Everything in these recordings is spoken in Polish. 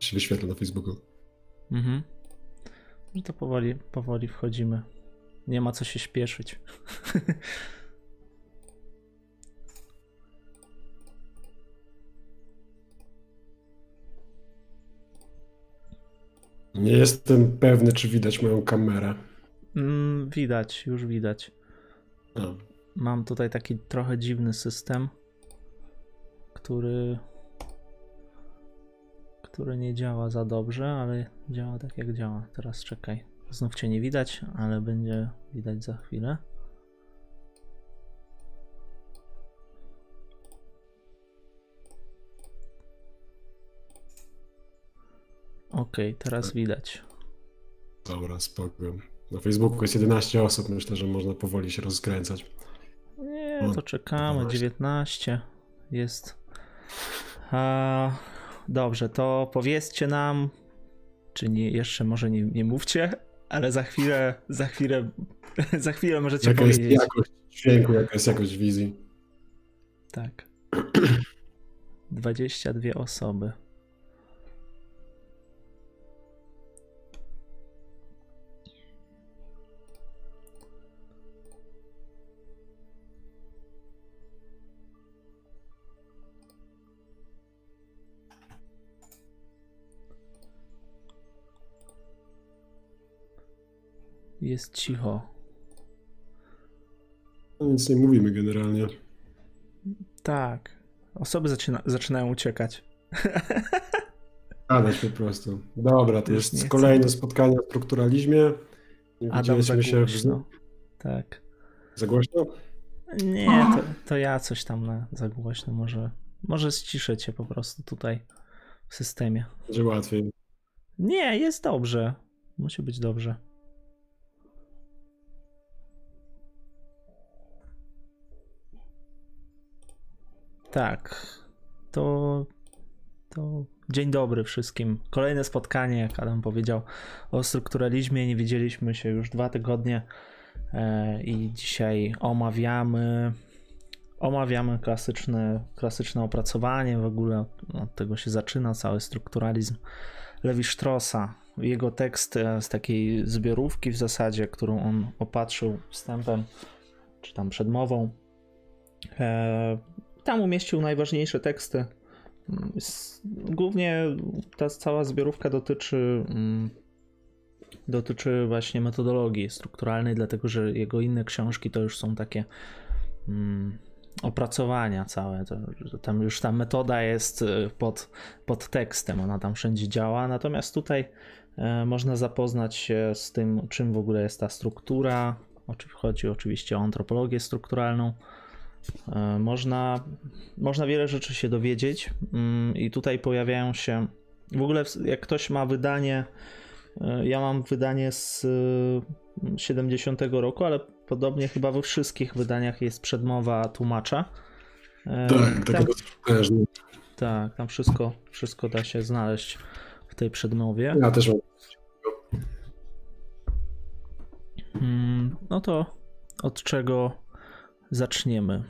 się wyświetla na Facebooku. Mhm. No to powoli, powoli wchodzimy. Nie ma co się śpieszyć. Nie jestem pewny, czy widać moją kamerę. Mm, widać, już widać. A. Mam tutaj taki trochę dziwny system, który który nie działa za dobrze, ale działa tak jak działa. Teraz czekaj. Znów cię nie widać, ale będzie widać za chwilę. Ok, teraz widać. Dobra, spoko. Na Facebooku jest 11 osób, myślę, że można powoli się rozkręcać. Nie, to czekamy. 19 jest. A, dobrze, to powiedzcie nam, czy nie, jeszcze może nie, nie mówcie, ale za chwilę, za chwilę, za chwilę możecie jaka powiedzieć. Jest jakość dźwięku, jaka jest jakość wizji. Tak. 22 osoby. Jest cicho. No, nic nie mówimy generalnie. Tak. Osoby zaczyna, zaczynają uciekać. Gadać po prostu. Dobra, to Już jest kolejne chcę. spotkanie o strukturalizmie. Nie Adam się głośno. Tak. Za głośno? Nie, to, to ja coś tam na za głośno. Może, może ściszę cię po prostu tutaj w systemie. Będzie łatwiej. Nie, jest dobrze. Musi być dobrze. Tak. To, to dzień dobry wszystkim. Kolejne spotkanie, jak Adam powiedział, o strukturalizmie. Nie widzieliśmy się już dwa tygodnie e, i dzisiaj omawiamy omawiamy klasyczne, klasyczne opracowanie. W ogóle od, tego się zaczyna cały strukturalizm Lewi Straussa. Jego tekst e, z takiej zbiorówki w zasadzie, którą on opatrzył wstępem, czy tam przedmową, e, tam umieścił najważniejsze teksty. Głównie ta cała zbiorówka dotyczy, mm, dotyczy właśnie metodologii strukturalnej, dlatego że jego inne książki to już są takie mm, opracowania całe. Tam już ta metoda jest y, pod, pod tekstem, ona tam wszędzie działa. Natomiast tutaj e, można zapoznać się z tym, czym w ogóle jest ta struktura. Chodzi oczywiście o antropologię strukturalną można, można wiele rzeczy się dowiedzieć mm, i tutaj pojawiają się. W ogóle, jak ktoś ma wydanie, e, ja mam wydanie z 70 e, roku, ale podobnie chyba we wszystkich wydaniach jest przedmowa tłumacza. Tak, tam, też. Tak, tam wszystko, wszystko da się znaleźć w tej przedmowie. Ja też mam. Mm, no to od czego zaczniemy?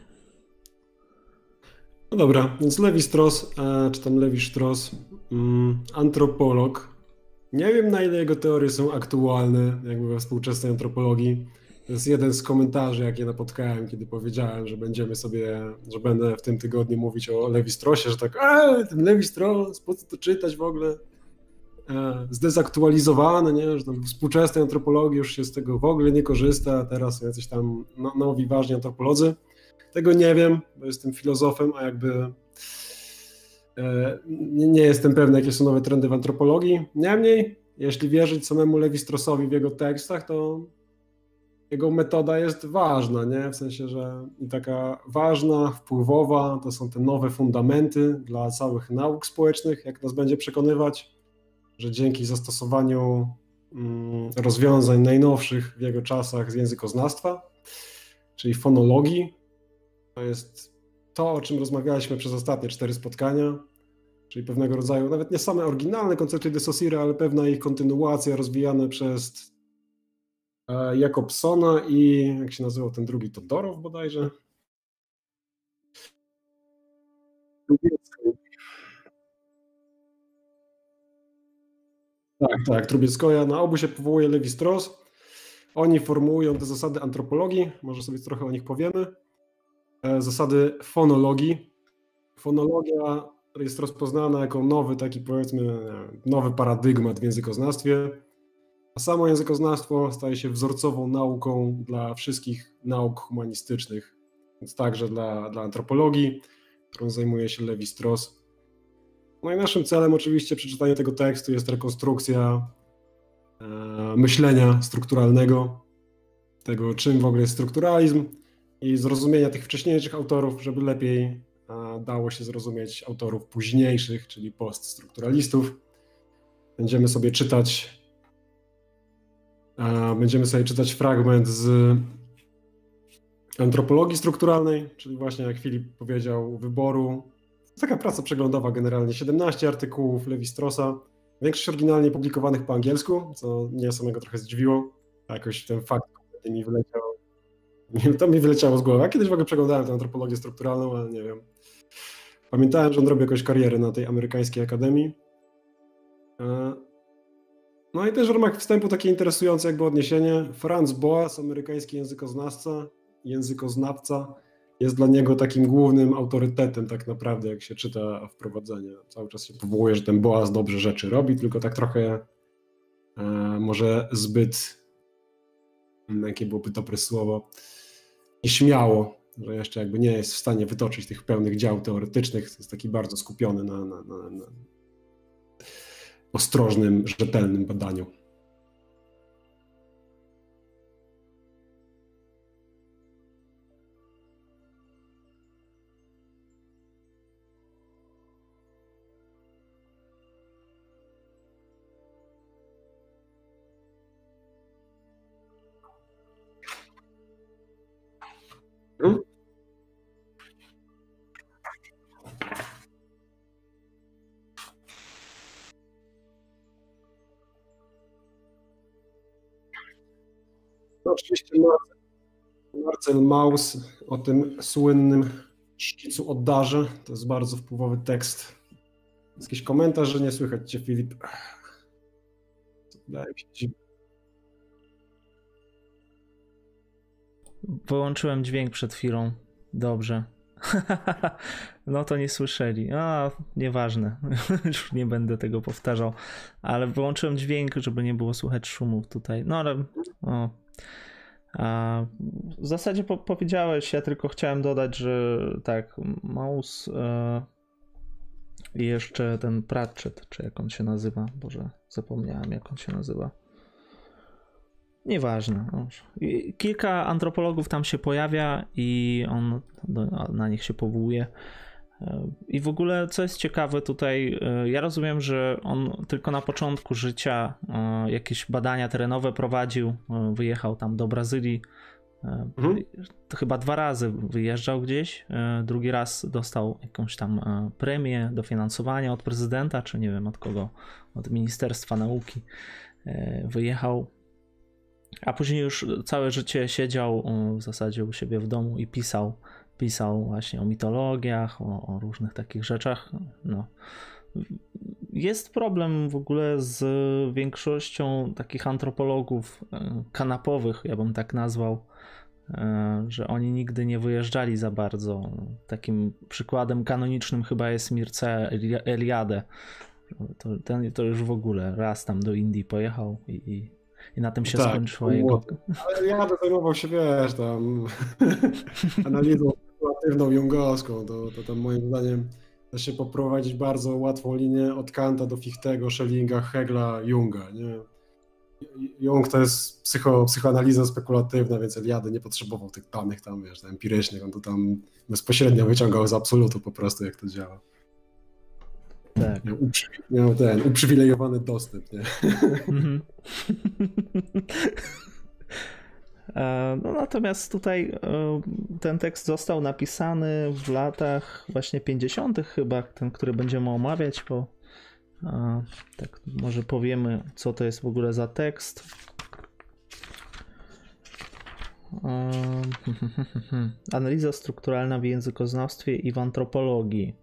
No dobra, więc Lewi Strauss, e, czy tam Lewi Strauss, mm, antropolog. Nie wiem na ile jego teorie są aktualne, jakby we współczesnej antropologii. To jest jeden z komentarzy, jakie napotkałem, kiedy powiedziałem, że będziemy sobie, że będę w tym tygodniu mówić o Lewi Strossie, że tak, a ten Lewi Strauss, po co to czytać w ogóle? E, zdezaktualizowany, nie? że tam współczesnej antropologii już się z tego w ogóle nie korzysta, teraz jacyś tam no, nowi, ważni antropolodzy. Tego nie wiem, bo jestem filozofem, a jakby e, nie jestem pewny, jakie są nowe trendy w antropologii. Niemniej, jeśli wierzyć samemu Lewi Strossowi w jego tekstach, to jego metoda jest ważna, nie? W sensie, że i taka ważna, wpływowa, to są te nowe fundamenty dla całych nauk społecznych, jak nas będzie przekonywać, że dzięki zastosowaniu mm, rozwiązań najnowszych w jego czasach z językoznawstwa, czyli fonologii, to jest to, o czym rozmawialiśmy przez ostatnie cztery spotkania, czyli pewnego rodzaju, nawet nie same oryginalne koncepty de Saussure, ale pewna ich kontynuacja rozwijane przez e, Jakobsona i jak się nazywał ten drugi, Todorow bodajże. Tak, tak, Trubieckoja. Na obu się powołuje Levi Strauss. Oni formułują te zasady antropologii, może sobie trochę o nich powiemy. E, zasady fonologii. Fonologia jest rozpoznana jako nowy taki powiedzmy nowy paradygmat w językoznawstwie. A samo językoznawstwo staje się wzorcową nauką dla wszystkich nauk humanistycznych, więc także dla, dla antropologii, którą zajmuje się Levi Strauss. No i naszym celem oczywiście przeczytanie tego tekstu jest rekonstrukcja e, myślenia strukturalnego, tego czym w ogóle jest strukturalizm i zrozumienia tych wcześniejszych autorów, żeby lepiej e, dało się zrozumieć autorów późniejszych, czyli poststrukturalistów. Będziemy sobie czytać e, będziemy sobie czytać fragment z antropologii strukturalnej, czyli właśnie jak Filip powiedział, wyboru Taka praca przeglądowa generalnie, 17 artykułów Lewi Strosa, większość oryginalnie publikowanych po angielsku, co mnie samego trochę zdziwiło. Jakoś ten fakt mi wyleciał. To mi wyleciało z głowy. Ja kiedyś w ogóle przeglądałem tę antropologię strukturalną, ale nie wiem. Pamiętałem, że on robi jakąś karierę na tej amerykańskiej akademii. E, no i też w ramach wstępu takie interesujące jakby odniesienie. Franz Boas, amerykański językoznawca, językoznawca, jest dla niego takim głównym autorytetem tak naprawdę, jak się czyta wprowadzenie. Cały czas się powołuje, że ten Boaz dobrze rzeczy robi, tylko tak trochę e, może zbyt, mm, jakie byłoby dobre słowo, nieśmiało, że jeszcze jakby nie jest w stanie wytoczyć tych pełnych dział teoretycznych, jest taki bardzo skupiony na, na, na, na ostrożnym, rzetelnym badaniu. Maus o tym słynnym szkicu oddarze. To jest bardzo wpływowy tekst. Jest jakiś komentarz, że nie słychać cię, Filip. Wydaje mi się dźwięk przed chwilą. Dobrze. no to nie słyszeli. A, nieważne. Już nie będę tego powtarzał. Ale wyłączyłem dźwięk, żeby nie było słychać szumów tutaj. No ale. O. W zasadzie po powiedziałeś, ja tylko chciałem dodać, że tak, mouse e, i jeszcze ten Pratchett, czy jak on się nazywa, Boże, zapomniałem jak on się nazywa. Nieważne. Kilka antropologów tam się pojawia i on na nich się powołuje. E, I w ogóle, co jest ciekawe tutaj, e, ja rozumiem, że on tylko na początku życia e, jakieś badania terenowe prowadził, wyjechał tam do Brazylii. Mhm. Chyba dwa razy wyjeżdżał gdzieś. Drugi raz dostał jakąś tam premię, dofinansowania od prezydenta, czy nie wiem od kogo, od Ministerstwa Nauki. Wyjechał a później już całe życie siedział w zasadzie u siebie w domu i pisał. Pisał właśnie o mitologiach, o, o różnych takich rzeczach. No. Jest problem w ogóle z większością takich antropologów e, kanapowych, ja bym tak nazwał, e, że oni nigdy nie wyjeżdżali za bardzo. Takim przykładem kanonicznym chyba jest Mircea Eliade. To, ten, to już w ogóle raz tam do Indii pojechał i, i na tym się tak, skończyło jego. Ale ja zajmował się, wiesz, tam analizą jungowską, to, to tam moim zdaniem da się poprowadzić bardzo łatwą linię od Kanta do Fichtego, Schellinga, Hegla, Junga, nie? Jung to jest psycho, psychoanaliza spekulatywna, więc Eliady nie potrzebował tych danych tam, wiesz, empirycznych, on to tam bezpośrednio wyciągał z absolutu po prostu, jak to działa. Tak. Miał, miał ten uprzywilejowany dostęp, nie? Mhm. E, no natomiast tutaj e, ten tekst został napisany w latach właśnie 50. chyba, ten, który będziemy omawiać, bo e, tak może powiemy, co to jest w ogóle za tekst. Analiza strukturalna w językoznawstwie i w antropologii.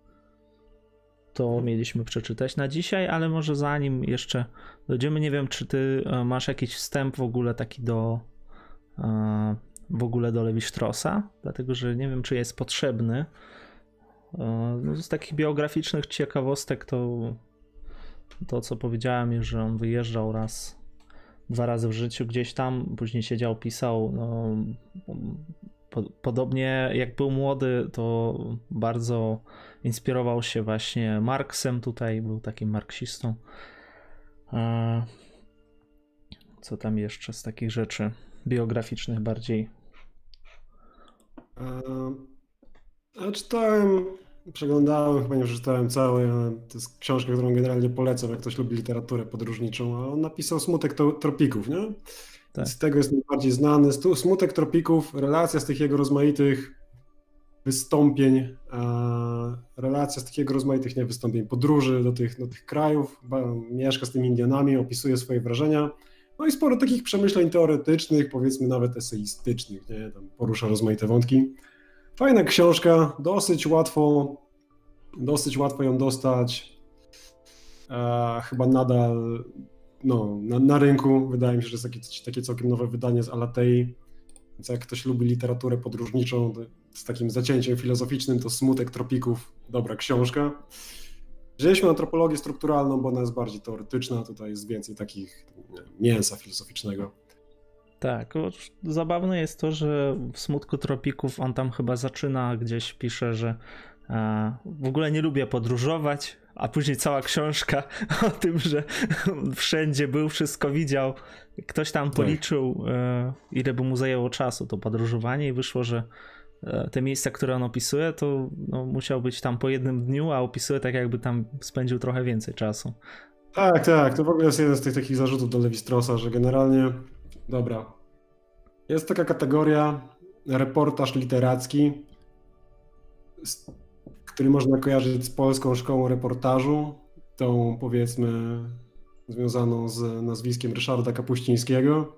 to mieliśmy przeczytać na dzisiaj, ale może zanim jeszcze dojdziemy, nie wiem, czy ty e, masz jakiś wstęp w ogóle taki do e, w ogóle do Lewi Straussa, dlatego że nie wiem, czy jest potrzebny. E, no, z takich biograficznych ciekawostek to to, co powiedziałem, że on wyjeżdżał raz, dwa razy w życiu gdzieś tam, później siedział, pisał. No, podobnie jak był młody, to bardzo inspirował się właśnie Marksem tutaj, był takim marksistą. Co tam jeszcze z takich rzeczy biograficznych bardziej? Ja czytałem, przeglądałem, chyba nie przeczytałem ale to jest książka, którą generalnie polecam, jak ktoś lubi literaturę podróżniczą, a on napisał Smutek Tropików, nie? Tak. Z tego jest najbardziej znany. Smutek Tropików, relacja z tych jego rozmaitych wystąpień, relacja z takiego rozmaitych nie wystąpień, podróży do tych, do tych krajów, mieszka z tymi Indianami, opisuje swoje wrażenia. No i sporo takich przemyśleń teoretycznych, powiedzmy nawet eseistycznych, nie? Tam porusza rozmaite wątki. Fajna książka, dosyć łatwo, dosyć łatwo ją dostać. E, chyba nadal no, na, na, rynku. Wydaje mi się, że jest takie, takie całkiem nowe wydanie z Alatei. Więc jak ktoś lubi literaturę podróżniczą z takim zacięciem filozoficznym, to Smutek Tropików, dobra książka. Wzięliśmy antropologię strukturalną, bo ona jest bardziej teoretyczna, tutaj jest więcej takich mięsa filozoficznego. Tak, zabawne jest to, że w Smutku Tropików on tam chyba zaczyna, gdzieś pisze, że e, w ogóle nie lubię podróżować, a później cała książka o tym, że wszędzie był, wszystko widział. Ktoś tam tak. policzył, e, ile by mu zajęło czasu to podróżowanie i wyszło, że te miejsca, które on opisuje, to no, musiał być tam po jednym dniu, a opisuje tak, jakby tam spędził trochę więcej czasu. Tak, tak. To w ogóle jest jeden z tych takich zarzutów do Lewistrosa, że generalnie, dobra, jest taka kategoria reportaż literacki, który można kojarzyć z polską szkołą reportażu, tą powiedzmy związaną z nazwiskiem Ryszarda Kapuścińskiego.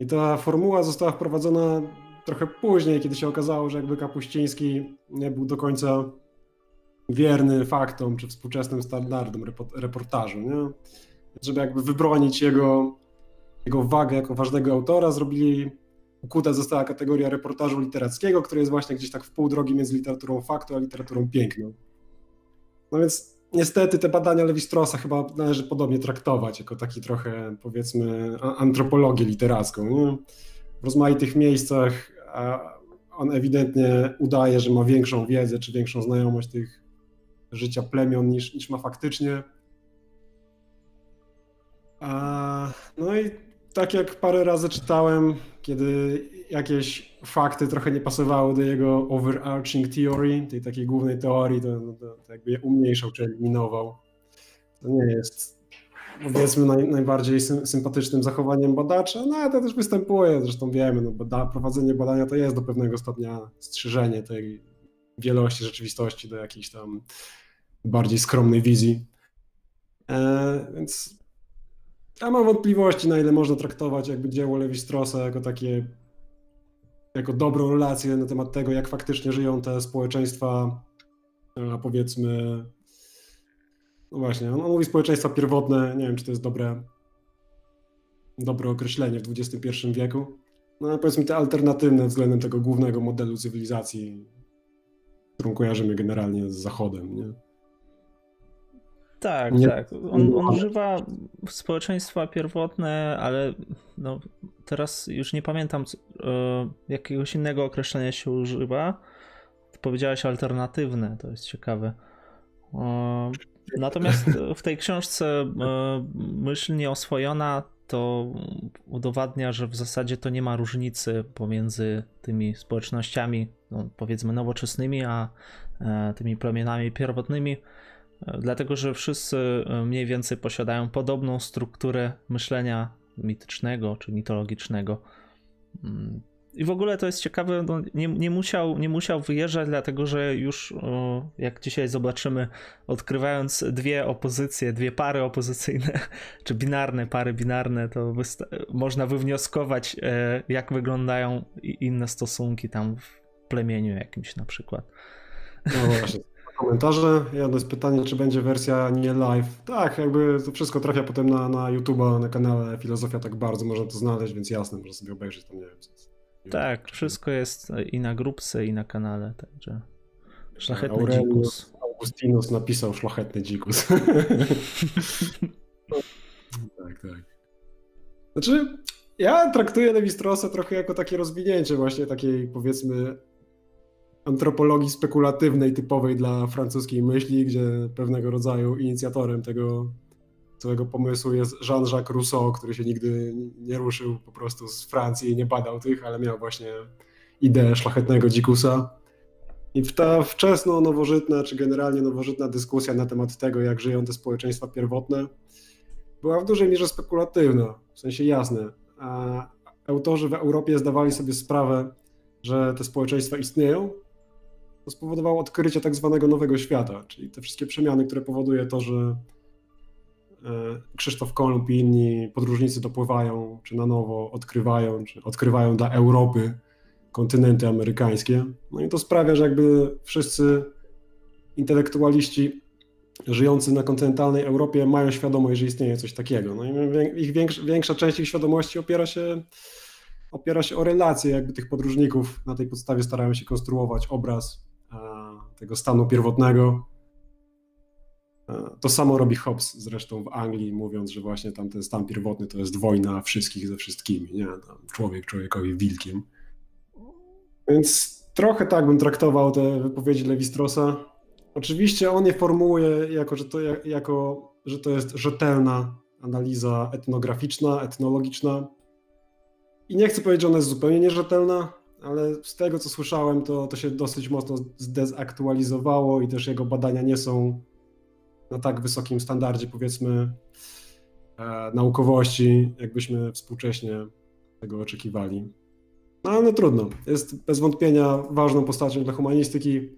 I ta formuła została wprowadzona trochę później, kiedy się okazało, że jakby Kapuściński nie był do końca wierny faktom czy współczesnym standardom reportażu, nie? Żeby jakby wybronić jego, jego wagę jako ważnego autora, zrobili ukuta została kategoria reportażu literackiego, który jest właśnie gdzieś tak w pół drogi między literaturą faktu a literaturą piękną. No więc niestety te badania Lewistrosa chyba należy podobnie traktować, jako taki trochę powiedzmy antropologię literacką. Nie? W rozmaitych miejscach on ewidentnie udaje, że ma większą wiedzę czy większą znajomość tych życia plemion niż, niż ma faktycznie. No i tak jak parę razy czytałem, kiedy jakieś fakty trochę nie pasowały do jego overarching theory, tej takiej głównej teorii, to, to, to jakby je umniejszał czy eliminował. To nie jest powiedzmy naj, najbardziej sympatycznym zachowaniem badacza, no ale to też występuje, zresztą wiemy, no, bada, prowadzenie badania to jest do pewnego stopnia strzyżenie tej wielości rzeczywistości do jakiejś tam bardziej skromnej wizji. E, więc ja mam wątpliwości, na ile można traktować jakby dzieło Lewi Straussa jako takie, jako dobrą relację na temat tego, jak faktycznie żyją te społeczeństwa, powiedzmy, no właśnie, on, on mówi społeczeństwa pierwotne, nie wiem, czy to jest dobre, dobre określenie w XXI wieku, no ale powiedzmy te alternatywne względem tego głównego modelu cywilizacji, którą kojarzymy generalnie z Zachodem, nie? Tak, nie, tak. On, on używa społeczeństwa pierwotne, ale no, teraz już nie pamiętam e, jakiegoś innego określenia się używa. Powiedziałeś alternatywne, to jest ciekawe. E, natomiast w tej książce e, myśl nieoswojona to udowadnia, że w zasadzie to nie ma różnicy pomiędzy tymi społecznościami, no, powiedzmy nowoczesnymi, a tymi plemionami pierwotnymi dlatego że wszyscy e, mniej więcej posiadają podobną strukturę myślenia mitycznego czy mitologicznego. I w ogóle to jest ciekawe, no nie, nie, musiał, nie musiał wyjeżdżać, dlatego że już, jak dzisiaj zobaczymy, odkrywając dwie opozycje, dwie pary opozycyjne, czy binarne, pary binarne, to można wywnioskować, e, jak wyglądają inne stosunki tam w plemieniu jakimś na przykład. No właśnie komentarze. Jedno jest pytanie, czy będzie wersja nie live. Tak, jakby to wszystko trafia potem na, na YouTube'a, na kanale Filozofia tak bardzo, można to znaleźć, więc jasne, można sobie obejrzeć tam, nie wiem. Tak, wszystko jest i na grupce, i na kanale, także szlachetny Aurelius dzikus. Augustinus napisał szlachetny dzikus. tak, tak. Znaczy, ja traktuję Lewistrosa trochę jako takie rozwinięcie właśnie takiej, powiedzmy, antropologii spekulatywnej typowej dla francuskiej myśli, gdzie pewnego rodzaju inicjatorem tego całego pomysłu jest Jean-Jacques Rousseau, który się nigdy nie ruszył po prostu z Francji i nie badał tych, ale miał właśnie ideę szlachetnego dzikusa. I ta wczesno nowożytna, czy generalnie nowożytna dyskusja na temat tego, jak żyją te społeczeństwa pierwotne, była w dużej mierze spekulatywna, w sensie jasne. A autorzy w Europie zdawali sobie sprawę, że te społeczeństwa istnieją, to spowodowało odkrycie tak zwanego nowego świata, czyli te wszystkie przemiany, które powoduje to, że Krzysztof Kolumb i inni podróżnicy dopływają, czy na nowo odkrywają, czy odkrywają dla Europy kontynenty amerykańskie. No i to sprawia, że jakby wszyscy intelektualiści żyjący na kontynentalnej Europie mają świadomość, że istnieje coś takiego. No i ich większa, większa część ich świadomości opiera się, opiera się o relacje jakby tych podróżników. Na tej podstawie starają się konstruować obraz tego stanu pierwotnego. To samo robi Hobbes zresztą w Anglii, mówiąc, że właśnie tam ten stan pierwotny to jest wojna wszystkich ze wszystkimi, nie? Tam człowiek człowiekowi wilkiem. Więc trochę tak bym traktował te wypowiedzi Lewistrosa. Oczywiście on je formułuje jako, że to, jako, że to jest rzetelna analiza etnograficzna, etnologiczna. I nie chcę powiedzieć, że ona jest zupełnie nierzetelna, ale z tego co słyszałem, to, to się dosyć mocno zdezaktualizowało i też jego badania nie są na tak wysokim standardzie, powiedzmy, e, naukowości, jakbyśmy współcześnie tego oczekiwali. No ale no, trudno. Jest bez wątpienia ważną postacią dla humanistyki.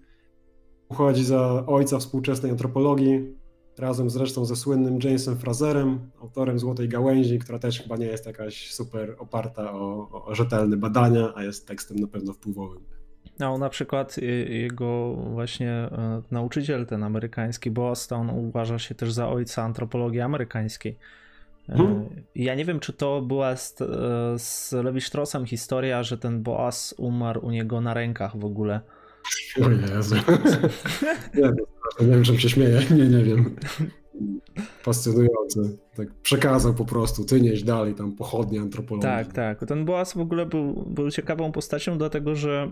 Uchodzi za ojca współczesnej antropologii, razem zresztą ze słynnym Jamesem Fraserem, autorem Złotej Gałęzi, która też chyba nie jest jakaś super oparta o, o rzetelne badania, a jest tekstem na pewno wpływowym. No, na przykład jego właśnie e, nauczyciel, ten amerykański Boas, on uważa się też za ojca antropologii amerykańskiej. E, hmm. Ja nie wiem, czy to była z, e, z Levi Straussem historia, że ten Boas umarł u niego na rękach w ogóle. O Jezu. nie, nie wiem, czym się śmieję. Nie, nie wiem. Fascynujące. Tak przekazał po prostu, ty nieś dalej tam pochodnie antropologii. Tak, tak. Ten Boas w ogóle był, był ciekawą postacią, dlatego że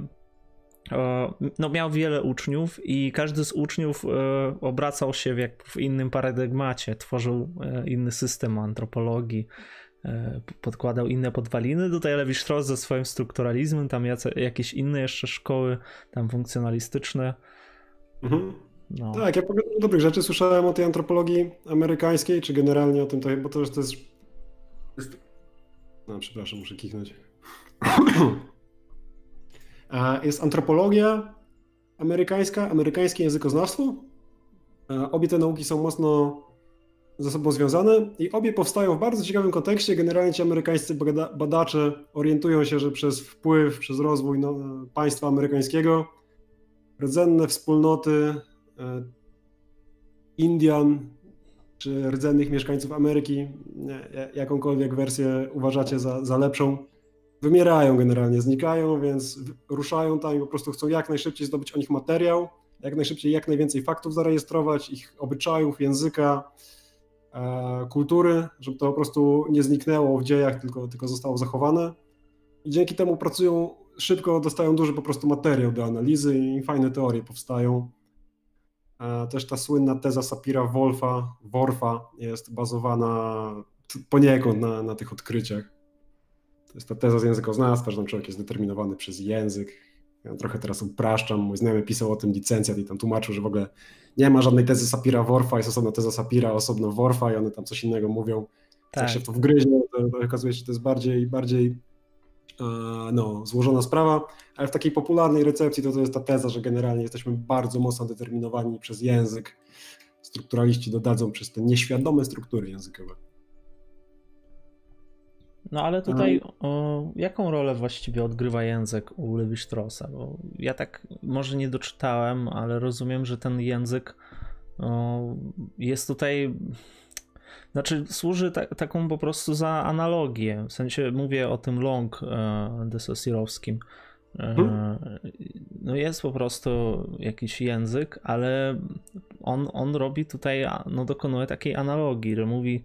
no, miał wiele uczniów i każdy z uczniów e, obracał się w, jak w innym paradygmacie, tworzył e, inny system antropologii, e, podkładał inne podwaliny. Tutaj Levi Strauss ze swoim strukturalizmem, tam jakieś inne jeszcze szkoły, tam funkcjonalistyczne. Mhm. No. Tak, ja powiem dobrych rzeczy. Słyszałem o tej antropologii amerykańskiej, czy generalnie o tym, bo to, to jest... No, przepraszam, muszę kichnąć. Jest antropologia amerykańska, amerykańskie językoznawstwo. Obie te nauki są mocno ze sobą związane i obie powstają w bardzo ciekawym kontekście. Generalnie ci amerykańscy badacze orientują się, że przez wpływ, przez rozwój no, państwa amerykańskiego rdzenne wspólnoty e, Indian czy rdzennych mieszkańców Ameryki, jakąkolwiek wersję uważacie za, za lepszą, wymierają generalnie, znikają, więc ruszają tam i po prostu chcą jak najszybciej zdobyć o nich materiał, jak najszybciej, jak najwięcej faktów zarejestrować, ich obyczajów, języka, e, kultury, żeby to po prostu nie zniknęło w dziejach, tylko, tylko zostało zachowane. I dzięki temu pracują szybko, dostają duży po prostu materiał do analizy i fajne teorie powstają. E, też ta słynna teza Sapira Wolfa, Worfa jest bazowana poniekąd na, na tych odkryciach. To jest ta teza z językoznawstwa, że człowiek jest determinowany przez język. Ja trochę teraz upraszczam. Mój znajomy pisał o tym licencjat i tam tłumaczył, że w ogóle nie ma żadnej tezy Sapira Worfa, jest osobna teza Sapira, osobno Worfa i one tam coś innego mówią. Tak. Jak się w to wgryzie, to, to okazuje się, że to jest bardziej, bardziej e, no, złożona sprawa, ale w takiej popularnej recepcji to, to jest ta teza, że generalnie jesteśmy bardzo mocno determinowani przez język. Strukturaliści dodadzą przez te nieświadome struktury językowe. No ale tutaj o, jaką rolę właściwie odgrywa język u Levi-Straussa? Bo ja tak może nie doczytałem, ale rozumiem, że ten język o, jest tutaj znaczy, służy ta, taką po prostu za analogię. W sensie mówię o tym long e, desosirowskim. E, hmm. No jest po prostu jakiś język, ale on, on robi tutaj, no dokonuje takiej analogii, że mówi,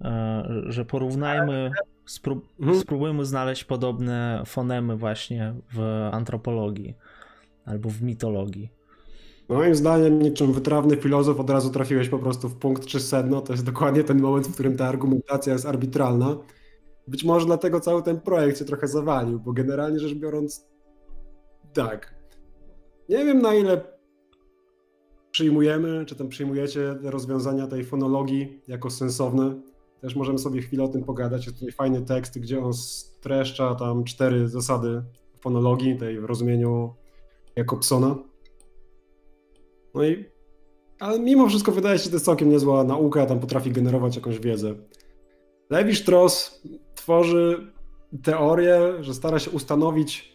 e, że porównajmy, sprób, hmm. spróbujmy znaleźć podobne fonemy właśnie w antropologii albo w mitologii. Moim zdaniem, niczym wytrawny filozof, od razu trafiłeś po prostu w punkt czy sedno. To jest dokładnie ten moment, w którym ta argumentacja jest arbitralna. Być może dlatego cały ten projekt się trochę zawalił, bo generalnie rzecz biorąc, tak. Nie wiem na ile przyjmujemy, czy tam przyjmujecie rozwiązania tej fonologii jako sensowne. Też możemy sobie chwilę o tym pogadać. Jest tutaj fajny tekst, gdzie on streszcza tam cztery zasady fonologii, tej w rozumieniu Jakobsona no i, ale mimo wszystko wydaje się, że to jest całkiem niezła nauka, tam potrafi generować jakąś wiedzę. Levi Strauss tworzy teorię, że stara się ustanowić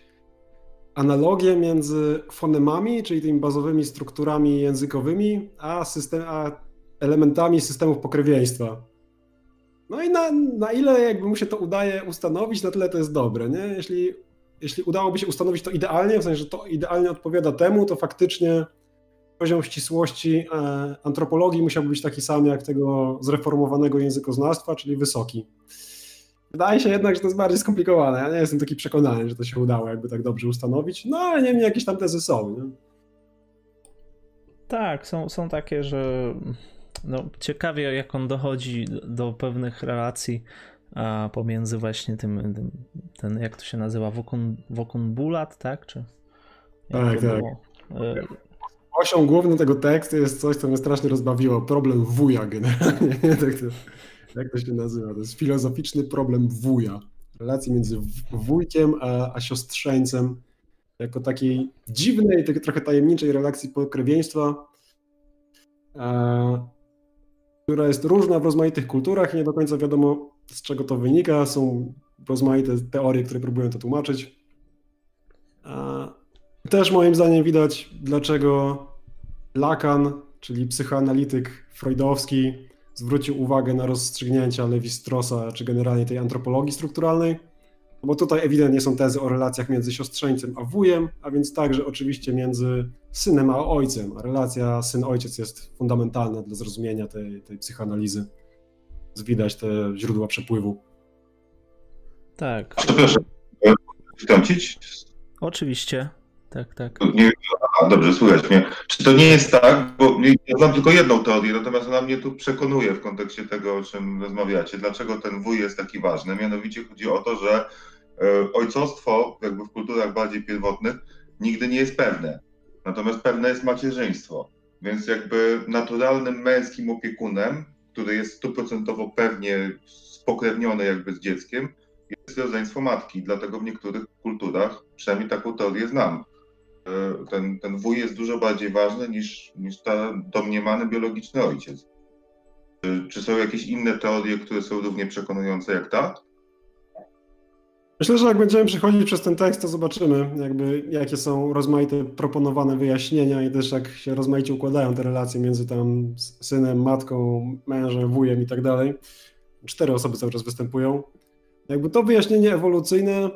analogię między fonemami, czyli tymi bazowymi strukturami językowymi, a, system, a elementami systemów pokrewieństwa. No i na, na ile jakby mu się to udaje ustanowić, na tyle to jest dobre, nie? Jeśli, jeśli udałoby się ustanowić to idealnie, w sensie, że to idealnie odpowiada temu, to faktycznie poziom ścisłości e, antropologii musiałby być taki sam jak tego zreformowanego językoznawstwa, czyli wysoki. Wydaje się jednak, że to jest bardziej skomplikowane. Ja nie jestem taki przekonany, że to się udało jakby tak dobrze ustanowić, no ale niemniej jakieś tam tezy są. Nie? Tak, są, są takie, że no, ciekawie jak on dochodzi do pewnych relacji a, pomiędzy właśnie tym, tym, ten, jak to się nazywa, wokun, wokun bulat, tak? Czy, tak, tak. E, osią główną tego tekstu jest coś, co mnie strasznie rozbawiło. Problem wuja generalnie. Tak to, jak to się nazywa? To jest filozoficzny problem wuja. Relacji między wujkiem a, a siostrzeńcem. Jako takiej dziwnej, takiej trochę tajemniczej relacji pokrewieństwa, która jest różna w rozmaitych kulturach i nie do końca wiadomo, z czego to wynika. Są rozmaite teorie, które próbują to tłumaczyć. Też moim zdaniem widać, dlaczego Lacan, czyli psychoanalityk freudowski, zwrócił uwagę na rozstrzygnięcia Lewi-Strossa, czy generalnie tej antropologii strukturalnej, bo tutaj ewidentnie są tezy o relacjach między siostrzeńcem a wujem, a więc także oczywiście między synem a ojcem. A relacja syn-ojciec jest fundamentalna dla zrozumienia tej, tej psychoanalizy. Widać te źródła przepływu. Tak. Przepraszam, wtrącić? Oczywiście. Tak, tak. Nie, dobrze, słychać mnie. Czy to nie jest tak, bo ja znam tylko jedną teorię, natomiast ona mnie tu przekonuje w kontekście tego, o czym rozmawiacie. Dlaczego ten wuj jest taki ważny? Mianowicie chodzi o to, że e, ojcostwo, jakby w kulturach bardziej pierwotnych, nigdy nie jest pewne. Natomiast pewne jest macierzyństwo. Więc jakby naturalnym męskim opiekunem, który jest stuprocentowo pewnie spokrewniony jakby z dzieckiem, jest rodzeństwo matki. Dlatego w niektórych kulturach, przynajmniej taką teorię znam, ten, ten wuj jest dużo bardziej ważny niż, niż ta domniemany biologiczny ojciec. Czy, czy są jakieś inne teorie, które są równie przekonujące jak ta? Myślę, że jak będziemy przechodzić przez ten tekst, to zobaczymy, jakby, jakie są rozmaite proponowane wyjaśnienia i też jak się rozmaicie układają te relacje między tam synem, matką, mężem, wujem i tak dalej. Cztery osoby cały czas występują. Jakby to wyjaśnienie ewolucyjne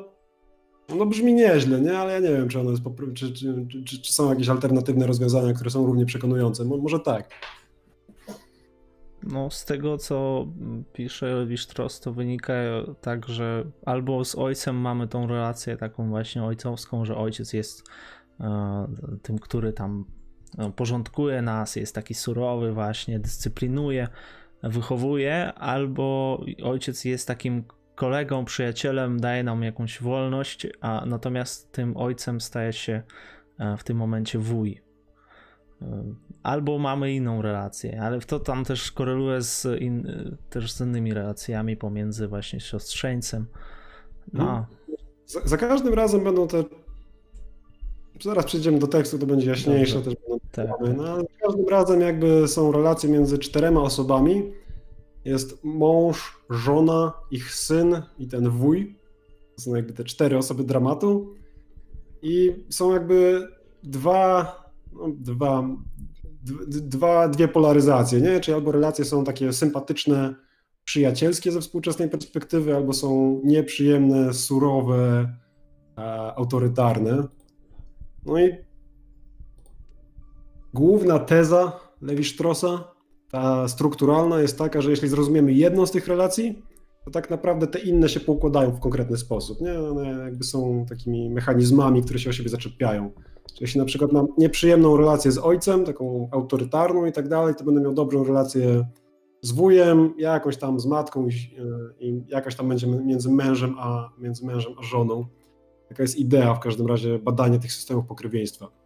no brzmi nieźle, nie? ale ja nie wiem, czy, ono jest czy, czy, czy, czy, są jakieś alternatywne rozwiązania, które są równie przekonujące. Może tak. No, z tego co pisze Wisztros, to wynika tak, że albo z ojcem mamy tą relację taką właśnie ojcowską, że ojciec jest e, tym, który tam no, porządkuje nas, jest taki surowy, właśnie dyscyplinuje, wychowuje, albo ojciec jest takim kolegą, przyjacielem, daje nam jakąś wolność, a natomiast tym ojcem staje się e, w tym momencie wuj. E, albo mamy inną relację, ale to tam też koreluje z, in, też z innymi relacjami pomiędzy właśnie siostrzeńcem. No. Hmm. Za, za, każdym razem będą te. Zaraz przejdziemy do tekstu, to będzie jaśniejsze. Też będą tak. no, ale za każdym razem jakby są relacje między czterema osobami, jest mąż, żona, ich syn i ten wuj. To są jakby te cztery osoby dramatu. I są jakby dwa, no, dwa, dwa, dwie polaryzacje, nie? Czyli albo relacje są takie sympatyczne, przyjacielskie ze współczesnej perspektywy, albo są nieprzyjemne, surowe, e, autorytarne. No i główna teza Lewi Straussa, ta strukturalna, jest taka, że jeśli zrozumiemy jedną z tych relacji, to tak naprawdę te inne się poukładają w konkretny sposób. Nie? One jakby są takimi mechanizmami, które się o siebie zaczepiają. Czyli jeśli na przykład mam nieprzyjemną relację z ojcem, taką autorytarną i tak dalej, to będę miał dobrą relację z wujem, jakąś tam z matką i jakoś tam będzie między mężem a, między mężem a żoną. Taka jest idea w każdym razie badania tych systemów pokrewieństwa.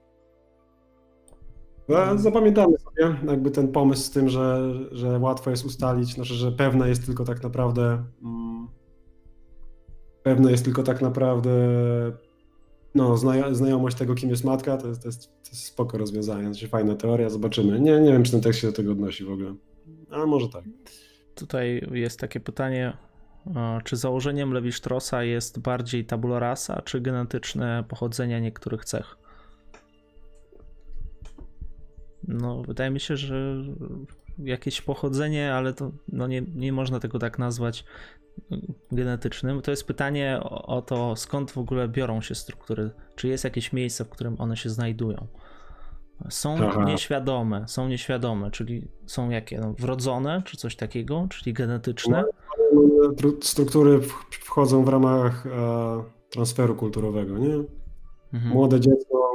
No, zapamiętamy sobie jakby ten pomysł z tym, że, że łatwo jest ustalić, znaczy, że pewne jest tylko tak naprawdę mm, pewne jest tylko tak naprawdę no, znajomość tego, kim jest matka, to jest, to jest, to jest spoko rozwiązanie, fajna teoria, zobaczymy. Nie, nie wiem, czy ten tekst się do tego odnosi w ogóle, ale może tak. Tutaj jest takie pytanie, czy założeniem Lewi-Straussa jest bardziej tabula rasa, czy genetyczne pochodzenie niektórych cech? No, wydaje mi się, że jakieś pochodzenie, ale to no nie, nie można tego tak nazwać genetycznym. To jest pytanie o, o, to, skąd w ogóle biorą się struktury. Czy jest jakieś miejsce, w którym one się znajdują? Są Aha. nieświadome, są nieświadome, czyli są jakie? No, wrodzone, czy coś takiego, czyli genetyczne? Struktury wchodzą w ramach e, transferu kulturowego, nie? Mhm. Młode dziecko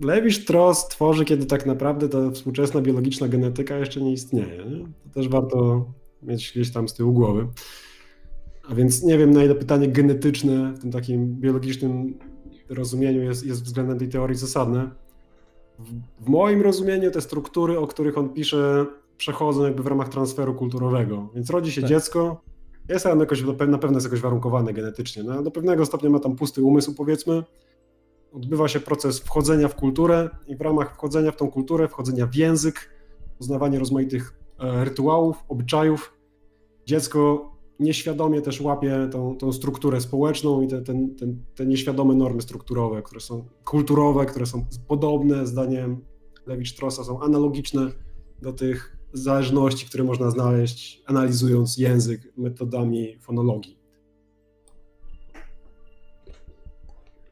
Lewisz Trost tworzy, kiedy tak naprawdę ta współczesna biologiczna genetyka jeszcze nie istnieje. Nie? To też warto mieć gdzieś tam z tyłu głowy. A więc nie wiem, na ile pytanie genetyczne w tym takim biologicznym rozumieniu jest, jest względem tej teorii zasadne. W, w moim rozumieniu te struktury, o których on pisze, przechodzą jakby w ramach transferu kulturowego. Więc rodzi się tak. dziecko, jest tam jakoś, na pewno jest jakoś warunkowane genetycznie. No, do pewnego stopnia ma tam pusty umysł, powiedzmy, odbywa się proces wchodzenia w kulturę i w ramach wchodzenia w tą kulturę, wchodzenia w język, poznawanie rozmaitych e, rytuałów, obyczajów, dziecko nieświadomie też łapie tą, tą strukturę społeczną i te, te nieświadome normy strukturowe, które są kulturowe, które są podobne, zdaniem Lewicz-Trossa, są analogiczne do tych zależności, które można znaleźć analizując język metodami fonologii.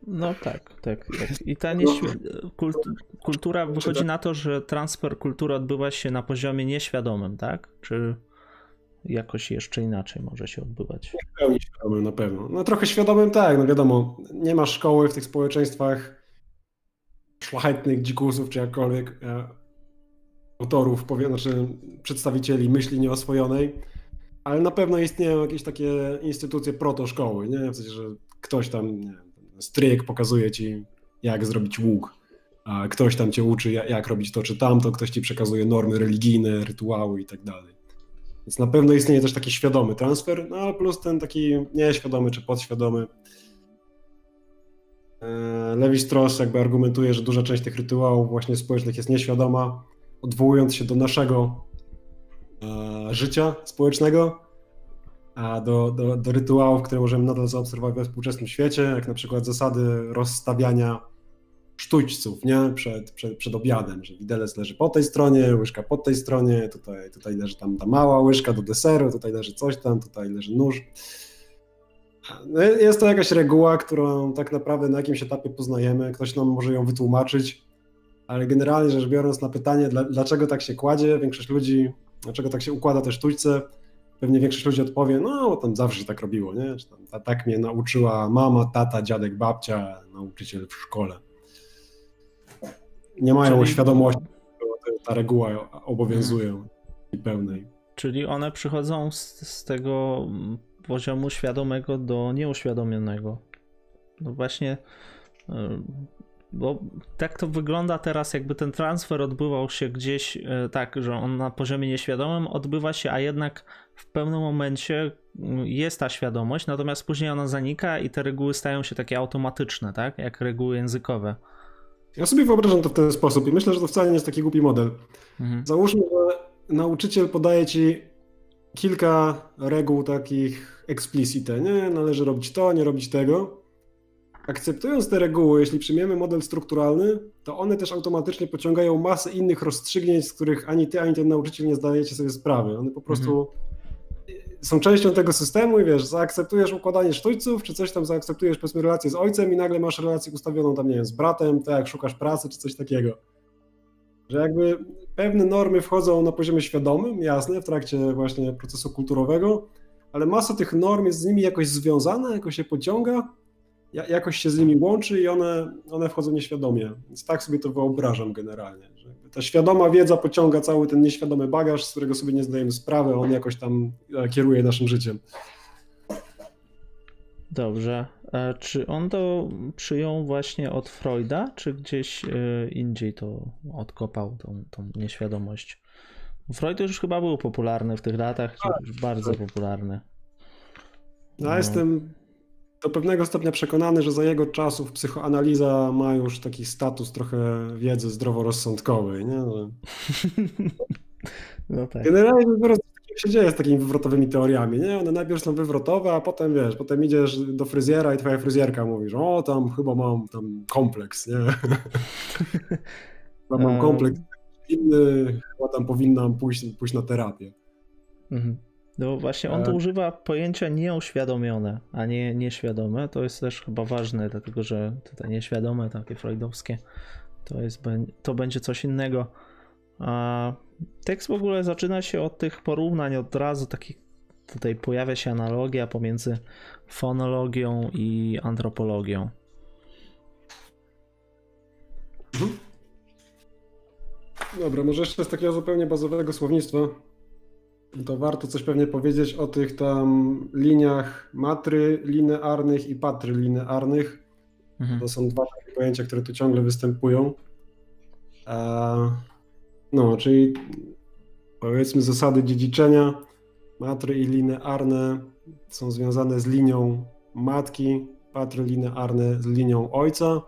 No tak, tak. tak. I ta nieświ- kultura wychodzi na to, że transfer kultury odbywa się na poziomie nieświadomym, tak? Czy jakoś jeszcze inaczej może się odbywać? Nie w pełni świadomym na pewno. No trochę świadomym tak, no wiadomo, nie ma szkoły w tych społeczeństwach szlachetnych dzikusów czy jakkolwiek e, autorów, powie, znaczy przedstawicieli myśli nieoswojonej, ale na pewno istnieją jakieś takie instytucje protoszkoły, nie? W sensie, że ktoś tam, nie stryjek pokazuje ci, jak zrobić łuk. A ktoś tam cię uczy, jak robić to czy tamto, ktoś ci przekazuje normy religijne, rytuały i tak dalej. Więc na pewno istnieje też taki świadomy transfer, no plus ten taki nieświadomy czy podświadomy. E, Lewi Strauss jakby argumentuje, że duża część tych rytuałów właśnie społecznych jest nieświadoma, odwołując się do naszego e, życia społecznego, do, do, do rytuałów, które możemy nadal zaobserwować we współczesnym świecie, jak na przykład zasady rozstawiania sztućców nie? Przed, przed, przed obiadem, że widelec leży po tej stronie, łyżka po tej stronie, tutaj, tutaj leży tam ta mała łyżka do deseru, tutaj leży coś tam, tutaj leży nóż. No, jest to jakaś reguła, którą tak naprawdę na jakimś etapie poznajemy, ktoś nam może ją wytłumaczyć, ale generalnie rzecz biorąc na pytanie, dlaczego tak się kładzie, większość ludzi, dlaczego tak się układa te sztućce, pewnie większość ludzi odpowie, no tam zawsze się tak robiło, nie? Czy tam, tak mnie nauczyła mama, tata, dziadek, babcia, nauczyciel w szkole. Nie mają Czyli... świadomości, że ta reguła obowiązuje hmm. i pełnej. Czyli one przychodzą z, z tego poziomu świadomego do nieuświadomionego. No właśnie y, bo tak to wygląda teraz, jakby ten transfer odbywał się gdzieś e, tak, że on na poziomie nieświadomym odbywa się, a jednak w pewnym momencie mm, jest ta świadomość, natomiast później ona zanika i te reguły stają się takie automatyczne, tak? Jak reguły językowe. Ja sobie wyobrażam to w ten sposób i myślę, że to wcale nie jest taki głupi model. Mhm. Załóżmy, że nauczyciel podaje ci kilka reguł takich explicite, nie? Należy robić to, nie robić tego. Akceptując te reguły, jeśli przyjmiemy model strukturalny, to one też automatycznie pociągają masę innych rozstrzygnięć, z których ani ty, ani ten nauczyciel nie zdajecie sobie sprawy. One po prostu są częścią tego systemu i wiesz, zaakceptujesz układanie sztućców, czy coś tam zaakceptujesz, powiedzmy, relację z ojcem i nagle masz relację ustawioną tam, nie wiem, z bratem, tak jak szukasz pracy, czy coś takiego. Że jakby pewne normy wchodzą na poziomie świadomym, jasne, w trakcie właśnie procesu kulturowego, ale masa tych norm jest z nimi jakoś związana, jakoś się pociąga, jakoś się z nimi łączy i one, one wchodzą nieświadomie. Więc tak sobie to wyobrażam generalnie. Że ta świadoma wiedza pociąga cały ten nieświadomy bagaż, z którego sobie nie zdajemy sprawy, on jakoś tam e, kieruje naszym życiem. Dobrze. A czy on to przyjął właśnie od Freuda, czy gdzieś e, indziej to odkopał, tą, tą nieświadomość? Freud już chyba był popularny w tych latach, już bardzo popularny. Ja no. jestem do pewnego stopnia przekonany, że za jego czasów psychoanaliza ma już taki status trochę wiedzy zdroworozsądkowej, nie? No, no tak. Generalnie tak się dzieje z takimi wywrotowymi teoriami, nie? One najpierw są wywrotowe, a potem wiesz, potem idziesz do fryzjera i twoja fryzjerka mówisz, o tam chyba mam tam kompleks, nie? chyba mam kompleks inny, chyba tam powinnam pójść, pójść na terapię. Mhm. No właśnie on tu używa pojęcia nieuświadomione, a nie nieświadome. To jest też chyba ważne, dlatego że te nieświadome, takie freudowskie, to, jest, to będzie coś innego. A tekst w ogóle zaczyna się od tych porównań, od razu takich tutaj pojawia się analogia pomiędzy fonologią i antropologią. Mhm. Dobra, może jeszcze z takiego zupełnie bazowego słownictwa to warto coś pewnie powiedzieć o tych tam liniach matrylinearnych i patrylinearnych. Mhm. To są dwa takie pojęcia, które tu ciągle występują. No, czyli powiedzmy zasady dziedziczenia. Matry i linearne są związane z linią matki, patrylinearne z linią ojca.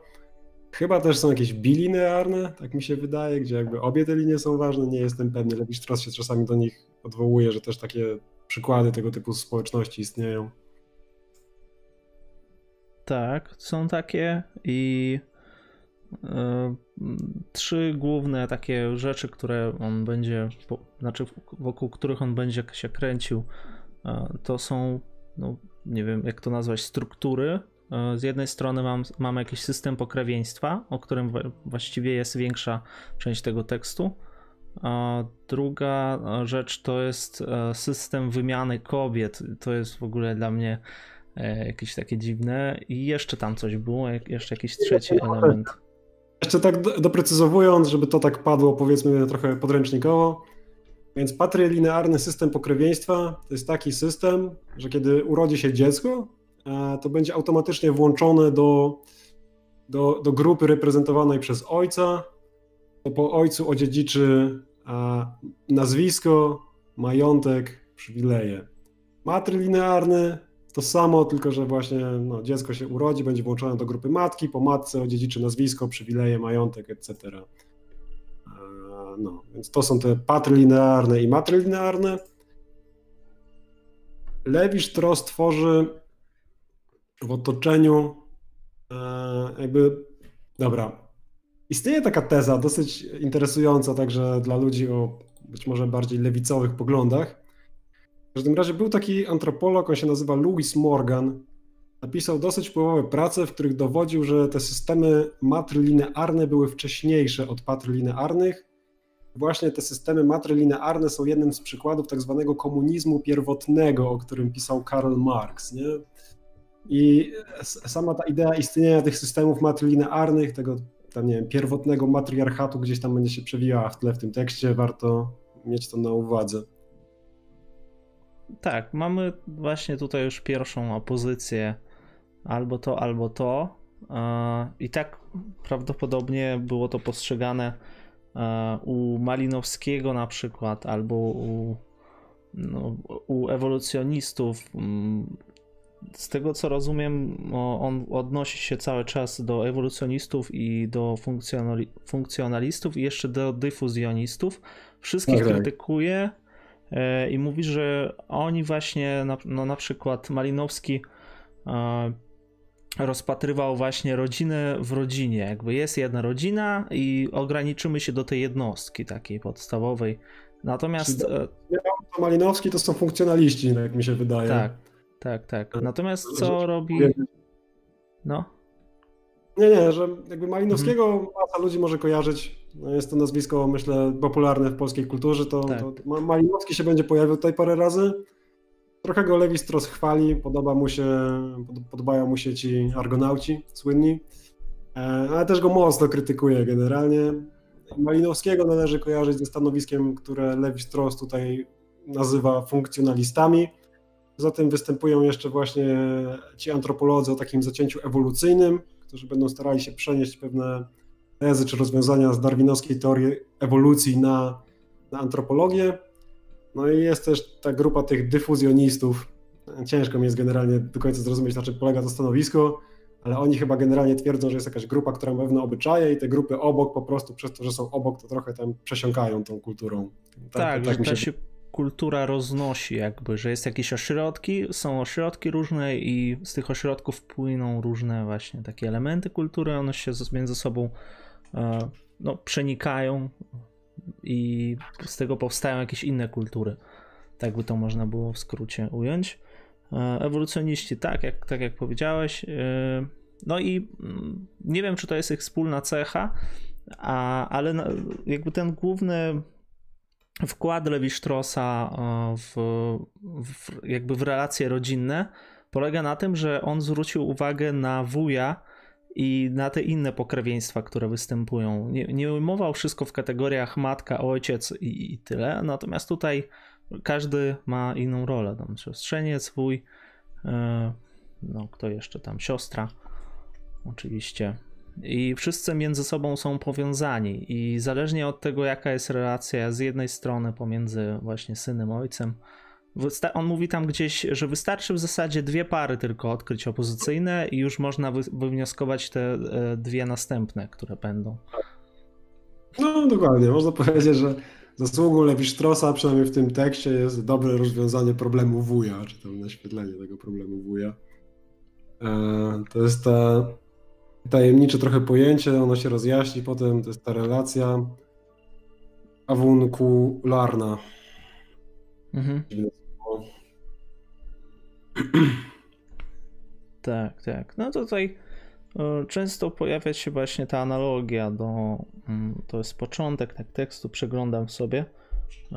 Chyba też są jakieś bilinearne, tak mi się wydaje, gdzie jakby obie te linie są ważne. Nie jestem pewny, lepiej się czasami do nich odwołuje, że też takie przykłady tego typu społeczności istnieją. Tak, są takie i y, trzy główne takie rzeczy, które on będzie, znaczy wokół których on będzie się kręcił, y, to są, no, nie wiem jak to nazwać, struktury. Y, z jednej strony mam, mamy jakiś system pokrewieństwa, o którym właściwie jest większa część tego tekstu. A druga rzecz to jest e, system wymiany kobiet. To jest w ogóle dla mnie e, jakieś takie dziwne. I jeszcze tam coś było, jeszcze jakiś trzeci element. Jeszcze tak doprecyzowując, żeby to tak padło powiedzmy trochę podręcznikowo. Więc patrylinearny system pokrewieństwa to jest taki system, że kiedy urodzi się dziecko, e, to będzie automatycznie włączone do, do, do grupy reprezentowanej przez ojca. To po ojcu odziedziczy a nazwisko, majątek, przywileje. Matrylinearny to samo, tylko że właśnie no, dziecko się urodzi, będzie włączone do grupy matki, po matce odziedziczy nazwisko, przywileje, majątek, etc. No, więc to są te patrylinearne i matrylinearne. Lewi Strauss tworzy w otoczeniu e, jakby, dobra, Istnieje taka teza, dosyć interesująca także dla ludzi o być może bardziej lewicowych poglądach. W każdym razie był taki antropolog, on się nazywa Louis Morgan. Napisał dosyć wpływowe prace, w których dowodził, że te systemy matrylinearne były wcześniejsze od patrylinearnych. Właśnie te systemy matrylinearne są jednym z przykładów tak zwanego komunizmu pierwotnego, o którym pisał Karl Marx. Nie? I sama ta idea istnienia tych systemów matrylinearnych, tego nie wiem, pierwotnego matriarchatu gdzieś tam będzie się przewijała w tle w tym tekście, warto mieć to na uwadze. Tak, mamy właśnie tutaj już pierwszą opozycję albo to, albo to. E, I tak prawdopodobnie było to postrzegane e, u Malinowskiego na przykład, albo u, no, u ewolucjonistów mm, z tego co rozumiem, on odnosi się cały czas do ewolucjonistów i do funkcjonali funkcjonalistów i jeszcze do dyfuzjonistów. Wszystkich okay. krytykuje e, i mówi, że oni właśnie, no na przykład Malinowski rozpatrywał właśnie rodzinę w rodzinie. Jakby jest jedna rodzina i ograniczymy się do tej jednostki takiej podstawowej. Natomiast. To Malinowski to są funkcjonaliści, jak mi się wydaje. Tak, tak, tak. Natomiast co robi. No. Nie, nie, że jakby Malinowskiego mhm. masa ludzi może kojarzyć. No jest to nazwisko, myślę, popularne w polskiej kulturze. To, tak. to Malinowski się będzie pojawił tutaj parę razy. Trochę go Lewi Strauss chwali, podoba mu się, podobają mu się ci argonauci słynni, e, ale też go mocno krytykuje generalnie. Malinowskiego należy kojarzyć ze stanowiskiem, które Lewi Strauss tutaj nazywa funkcjonalistami. Poza tym występują jeszcze właśnie ci antropolodzy o takim zacięciu ewolucyjnym, którzy będą starali się przenieść pewne tezy czy rozwiązania z darwinowskiej teorii ewolucji na, na antropologię. No i jest też ta grupa tych dyfuzjonistów. Ciężko mi jest generalnie do końca zrozumieć, na czym polega to stanowisko, ale oni chyba generalnie twierdzą, że jest jakaś grupa, która ma pewne obyczaje i te grupy obok po prostu przez to, że są obok, to trochę tam przesiąkają tą kulturą. Tak, tak, tak że się... się kultura roznosi jakby, że jest jakieś ośrodki, są ośrodki różne i z tych ośrodków płyną różne właśnie takie elementy kultury, one się między sobą e, no, przenikają, i z tego powstają jakieś inne kultury. Tak by to można było w skrócie ująć. E, ewolucjoniści, tak jak, tak jak powiedziałeś. E, no i mm, nie wiem, czy to jest ich wspólna cecha, a, ale jakby ten główny wkład Lewi Straussa e, w, w, jakby w relacje rodzinne polega na tym, że on zwrócił uwagę na wuja, i na te inne pokrewieństwa, które występują. Nie, nie ujmował wszystko w kategoriach matka, ojciec i, i tyle, natomiast tutaj każdy ma inną rolę. Tam siostrzeniec, wuj, yy, no kto jeszcze tam, siostra, oczywiście. I wszyscy między sobą są powiązani, i zależnie od tego, jaka jest relacja z jednej strony pomiędzy właśnie synem, ojcem, on mówi tam gdzieś, że wystarczy w zasadzie dwie pary tylko odkryć opozycyjne i już można wywnioskować te e, dwie następne, które będą. No dokładnie, można powiedzieć, że zasługą Lewi Straussa, przynajmniej w tym tekście, jest dobre rozwiązanie problemu wuja, czy tam naświetlenie tego problemu wuja. E, to jest ta tajemnicze trochę pojęcie, ono się rozjaśni potem, to jest ta relacja awunkularna. Mhm. Tak, tak. No tutaj e, często pojawia się właśnie ta analogia do, mm, to jest początek tak, tekstu, przeglądam sobie,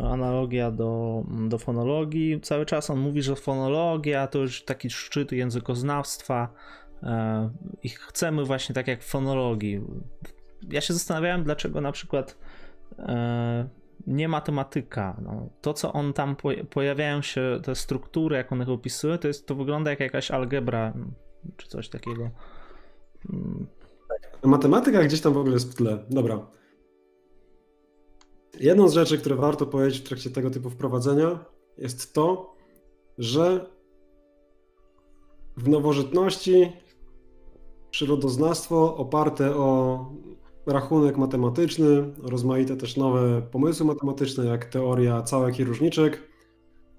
analogia do, mm, do fonologii. Cały czas on mówi, że fonologia to już taki szczyt językoznawstwa i chcemy właśnie tak jak w fonologii. Ja się zastanawiałem, dlaczego na przykład e, nie matematyka. No, to, co on tam pojawiają się, te struktury, jak on ich opisuje, to, jest, to wygląda jak jakaś algebra czy coś takiego. Hmm. Matematyka gdzieś tam w ogóle jest w tle. Dobra. Jedną z rzeczy, które warto powiedzieć w trakcie tego typu wprowadzenia, jest to, że w nowożytności przyrodoznawstwo oparte o rachunek matematyczny, rozmaite też nowe pomysły matematyczne, jak teoria całek i różniczek.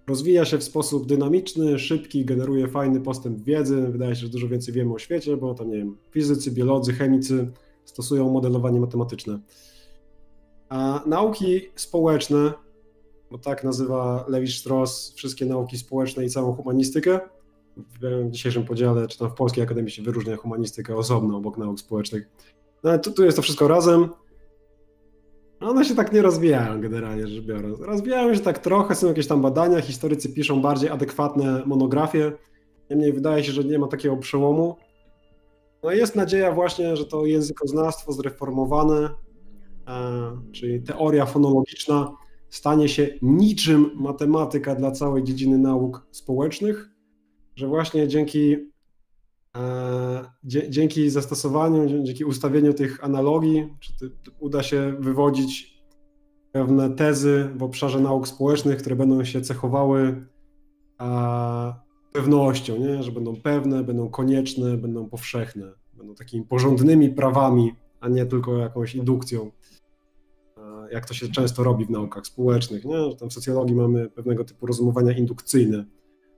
Rozwija się w sposób dynamiczny, szybki, generuje fajny postęp wiedzy. Wydaje się, że dużo więcej wiemy o świecie, bo tam, nie wiem, fizycy, biolodzy, chemicy stosują modelowanie matematyczne. A nauki społeczne, bo tak nazywa Levi-Strauss wszystkie nauki społeczne i całą humanistykę, w dzisiejszym podziale, czy tam w Polskiej Akademii się wyróżnia humanistykę osobno obok nauk społecznych, no ale tu, tu jest to wszystko razem. One się tak nie rozwijają generalnie rzecz biorąc. Rozwijają się tak trochę, są jakieś tam badania, historycy piszą bardziej adekwatne monografie. Niemniej wydaje się, że nie ma takiego przełomu. No jest nadzieja właśnie, że to językoznawstwo zreformowane, e, czyli teoria fonologiczna, stanie się niczym matematyka dla całej dziedziny nauk społecznych, że właśnie dzięki E, dzięki zastosowaniu, dzięki ustawieniu tych analogii, uda się wywodzić pewne tezy w obszarze nauk społecznych, które będą się cechowały pewnością, nie? że będą pewne, będą konieczne, będą powszechne, będą takimi porządnymi prawami, a nie tylko jakąś indukcją. jak to się często robi w naukach społecznych. Nie? Tam w socjologii mamy pewnego typu rozumowania indukcyjne.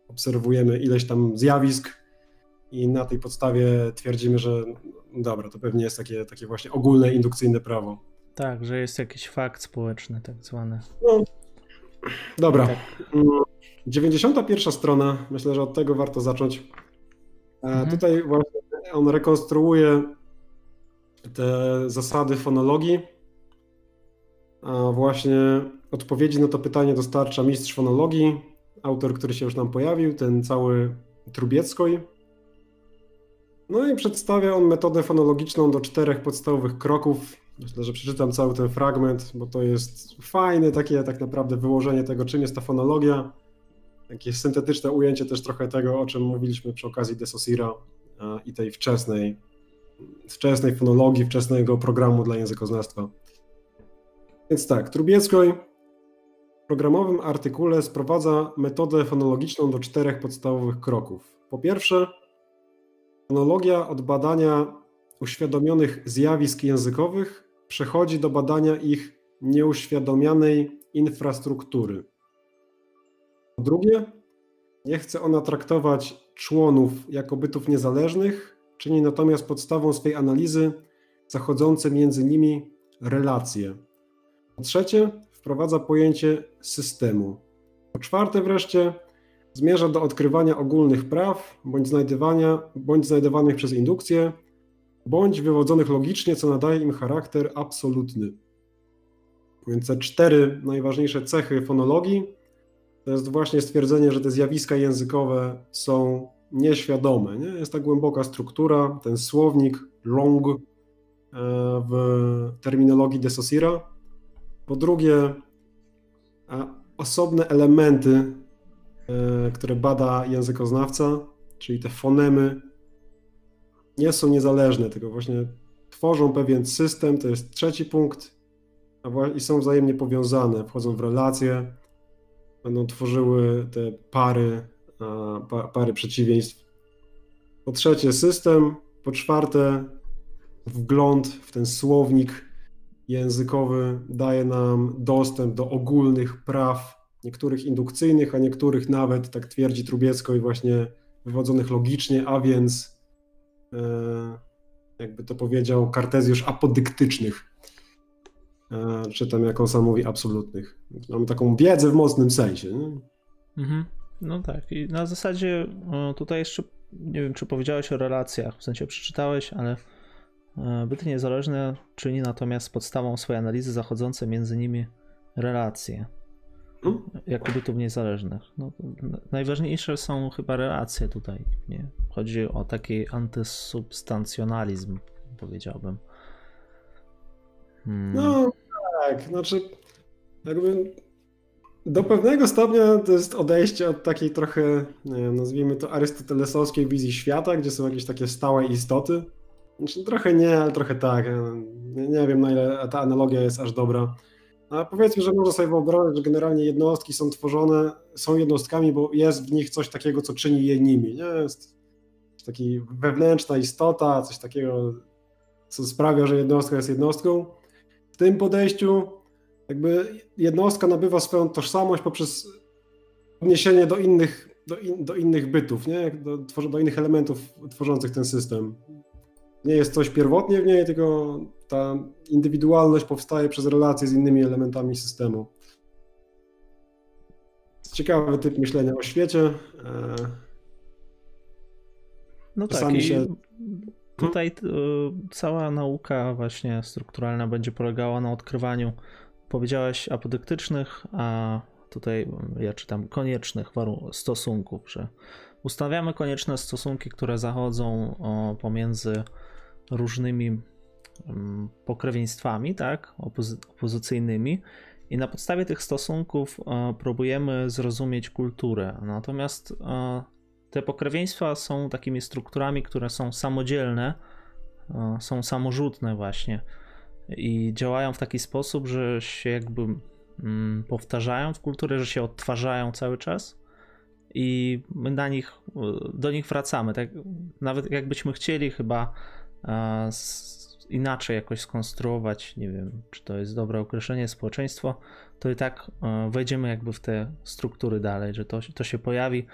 Obserwujemy ileś tam zjawisk i na tej podstawie twierdzimy, że no dobra, to pewnie jest takie, takie właśnie ogólne indukcyjne prawo. Tak, że jest jakiś fakt społeczny, tak zwany. No, dobra. Tak. 91 strona, myślę, że od tego warto zacząć. Mhm. Tutaj właśnie on rekonstruuje te zasady fonologii, a właśnie odpowiedzi na to pytanie dostarcza mistrz fonologii, autor, który się już nam pojawił, ten cały Trubieckoń. No i przedstawia on metodę fonologiczną do czterech podstawowych kroków. Myślę, że przeczytam cały ten fragment, bo to jest fajne takie tak naprawdę wyłożenie tego, czym jest ta fonologia. Jakieś syntetyczne ujęcie też trochę tego, o czym mówiliśmy przy okazji Desosira i tej wczesnej, wczesnej fonologii, wczesnego programu dla językoznawstwa. Więc tak, Trubieckoń w programowym artykule sprowadza metodę fonologiczną do czterech podstawowych kroków. Po pierwsze, fonologia od badania uświadomionych zjawisk językowych przechodzi do badania ich nieuświadomianej infrastruktury. Po drugie, nie chce ona traktować członów jako bytów niezależnych, czyni natomiast podstawą swej analizy zachodzące między nimi relacje. Po trzecie, wprowadza pojęcie systemu. Po czwarte wreszcie, zmierza do odkrywania ogólnych praw, bądź, znajdywania, bądź znajdowanych przez indukcję, bądź wywodzonych logicznie, co nadaje im charakter absolutny. Więc te cztery najważniejsze cechy fonologii to jest właśnie stwierdzenie, że te zjawiska językowe są nieświadome. Nie? Jest ta głęboka struktura, ten słownik long e, w terminologii de Saussura. Po drugie, osobne elementy, e, które bada językoznawca, czyli te fonemy, nie są niezależne, tylko właśnie tworzą pewien system, to jest trzeci punkt, i są wzajemnie powiązane, wchodzą w relacje będą tworzyły te pary, pary przeciwieństw. Po trzecie system, po czwarte wgląd w ten słownik językowy daje nam dostęp do ogólnych praw, niektórych indukcyjnych, a niektórych nawet, tak twierdzi Trubiecko, i właśnie wywodzonych logicznie, a więc e, jakby to powiedział Kartezjusz, apodyktycznych. E, czy tam, jak on sam mówi, absolutnych. Mamy taką wiedzę w mocnym sensie. Nie? Mhm. No tak. I na zasadzie tutaj jeszcze nie wiem, czy powiedziałeś o relacjach, w sensie przeczytałeś, ale byty niezależne czyni natomiast podstawą swojej analizy zachodzące między nimi relacje. Hmm? Jako bytów niezależnych. No, najważniejsze są chyba relacje tutaj. Nie? Chodzi o taki antysubstancjonalizm, powiedziałbym. Hmm. No tak, znaczy jakby do pewnego stopnia to jest odejście od takiej trochę, nie wiem, nazwijmy to arystotelesowskiej wizji świata, gdzie są jakieś takie stałe istoty. Znaczy trochę nie, ale trochę tak. Nie, wiem na ile ta analogia jest aż dobra. A powiedzmy, że można sobie wyobrazić, że generalnie jednostki są tworzone, są jednostkami, bo jest w nich coś takiego, co czyni je nimi. Nie? Jest taki wewnętrzna istota, coś takiego, co sprawia, że jednostka jest jednostką w tym podejściu jakby jednostka nabywa swoją tożsamość poprzez odniesienie do innych, do, in, do innych bytów, nie? Do, do innych elementów tworzących ten system. Nie jest coś pierwotnie w niej, tylko ta indywidualność powstaje przez relacje z innymi elementami systemu. Ciekawy typ myślenia o świecie. E, no tak, się... Tutaj hmm? cała nauka właśnie strukturalna będzie polegała na odkrywaniu, powiedziałeś apodyktycznych, a tutaj ja czytam koniecznych stosunków, że ustawiamy konieczne stosunki, które zachodzą pomiędzy różnymi mm, pokrewieństwami, tak, opozy opozycyjnymi i na podstawie tych stosunków próbujemy zrozumieć kulturę. Natomiast te pokrewieństwa są takimi strukturami, które są samodzielne, e, są samorzutne właśnie i działają w taki sposób, że się jakby mm, powtarzają w kulturze, że się odtwarzają cały czas i my na nich, do nich wracamy. Tak, nawet jakbyśmy chcieli chyba e, inaczej jakoś skonstruować, nie wiem, czy to jest dobre określenie, społeczeństwo, to i tak e, wejdziemy jakby w te struktury dalej, że to, to się pojawi.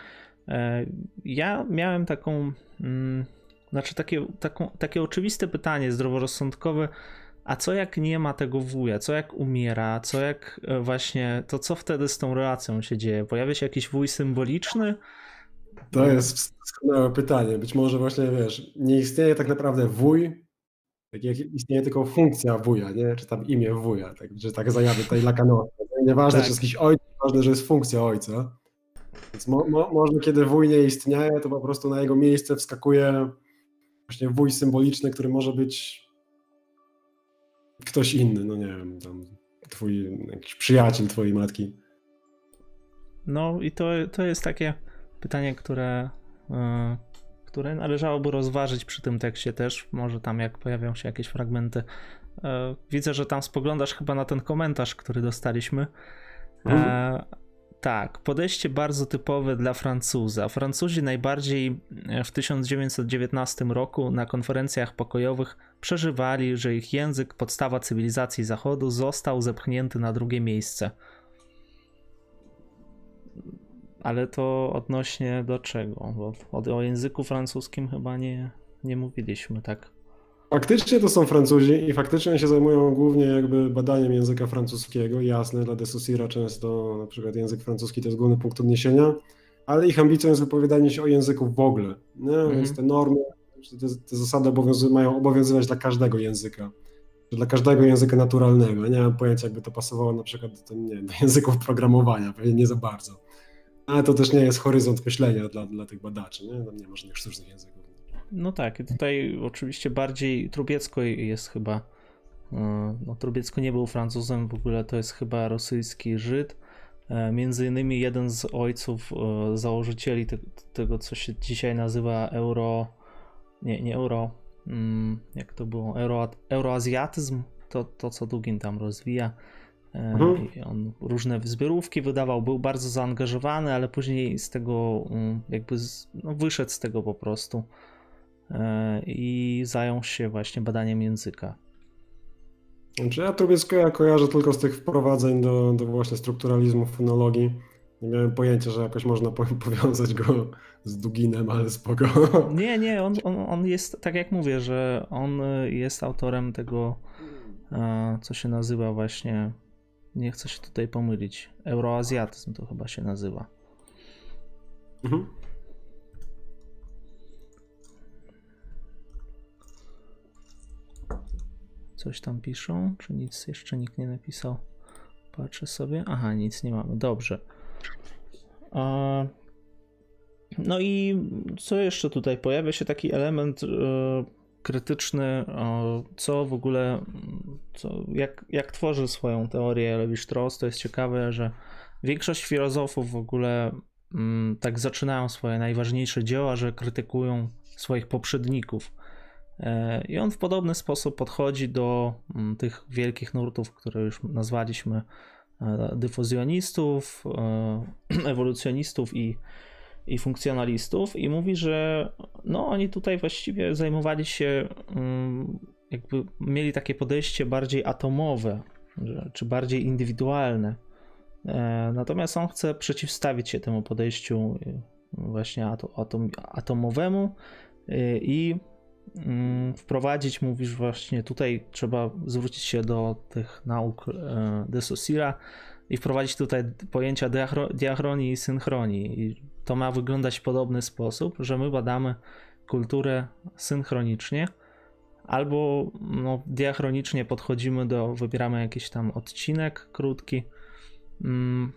E, ja miałem taką, mm, znaczy takie, taką, takie oczywiste pytanie zdroworozsądkowe, a co jak nie ma tego wuja? Co jak umiera? Co jak e, właśnie, to co wtedy z tą relacją się dzieje? Pojawia się jakiś wuj symboliczny? To jest wspaniałe pytanie. Być może właśnie, wiesz, nie istnieje tak naprawdę wuj, tak jak istnieje tylko funkcja wuja, nie? Czy tam imię wuja, tak, że tak zajawy tutaj lakanowskie. Nieważne, tak. czy jest jakiś ojciec, ważne, że jest funkcja ojca. Więc mo, mo, może kiedy wuj nie istnieje, to po prostu na jego miejsce wskakuje właśnie wuj symboliczny, który może być ktoś inny, no nie wiem, tam twój jakiś przyjaciel twojej matki. No i to, to jest takie pytanie, które, yy, które należałoby rozważyć przy tym tekście też. Może tam jak pojawią się jakieś fragmenty. Yy, widzę, że tam spoglądasz chyba na ten komentarz, który dostaliśmy. Mhm. Yy, tak, podejście bardzo typowe dla Francuza. Francuzi najbardziej w 1919 roku na konferencjach pokojowych przeżywali, że ich język, podstawa cywilizacji Zachodu, został zepchnięty na drugie miejsce. Ale to odnośnie do czego? Bo o, o języku francuskim chyba nie, nie mówiliśmy, tak? Faktycznie to są Francuzi i faktycznie się zajmują głównie jakby badaniem języka francuskiego. Jasne, dla de często na przykład język francuski to jest główny punkt odniesienia, ale ich ambicją jest wypowiadanie się o języku w ogóle. -hmm. Więc te normy, te, te zasady obowiązy mają obowiązywać dla każdego języka. Dla każdego języka naturalnego. Nie mam pojęcia, jakby to pasowało na przykład do, nie, do języków programowania, pewnie nie za bardzo. Ale to też nie jest horyzont myślenia dla, dla tych badaczy, nie? Tam nie ma żadnych sztucznych języków. No tak, tutaj oczywiście bardziej Trubiecko jest chyba. E, no, Trubiecko nie był Francuzem, w ogóle to jest chyba rosyjski Żyd. E, między innymi jeden z ojców e, założycieli te, tego, co się dzisiaj nazywa euro. Nie, nie euro. Mm, jak to było? Euro, euroazjatyzm. To, to, co Dugin tam rozwija. Mhm. on różne zbiorówki wydawał, był bardzo zaangażowany, ale później z tego mm, jakby z, no, wyszedł z tego po prostu. E, i zajął się właśnie badaniem języka. Znaczy ja Trubieskiego kojarzę tylko z tych wprowadzeń do, do właśnie strukturalizmu fonologii. Nie miałem pojęcia, że jakoś można powiązać go z Duginem, ale spoko. Nie, nie, on, on, on jest, tak jak mówię, że on jest autorem tego, e, co się nazywa właśnie, nie chcę się tutaj pomylić, euroazjatyzm to chyba się nazywa. Mhm. Coś tam piszą? Czy nic jeszcze nikt nie napisał? Patrzę sobie. Aha, nic nie mamy. Dobrze. No i co jeszcze tutaj? Pojawia się taki element e, krytyczny, co w ogóle, co, jak, jak tworzy swoją teorię Levi-Strauss. To jest ciekawe, że większość filozofów w ogóle mm, tak zaczynają swoje najważniejsze dzieła, że krytykują swoich poprzedników. E, I on w podobny sposób podchodzi do mm, tych wielkich nurtów, które już nazwaliśmy e, dyfuzjonistów, e, ewolucjonistów i, i funkcjonalistów i mówi, że no oni tutaj właściwie zajmowali się, mm, jakby mieli takie podejście bardziej atomowe, czy bardziej indywidualne. Natomiast on chce przeciwstawić się temu podejściu właśnie atom, atomowemu i Mm, wprowadzić, mówisz właśnie tutaj trzeba zwrócić się do tych nauk e, de Saussura i wprowadzić tutaj pojęcia diachronii i synchronii. I to ma wyglądać w podobny sposób, że my badamy kulturę synchronicznie, albo no, diachronicznie podchodzimy do, wybieramy jakiś tam odcinek krótki. Mm,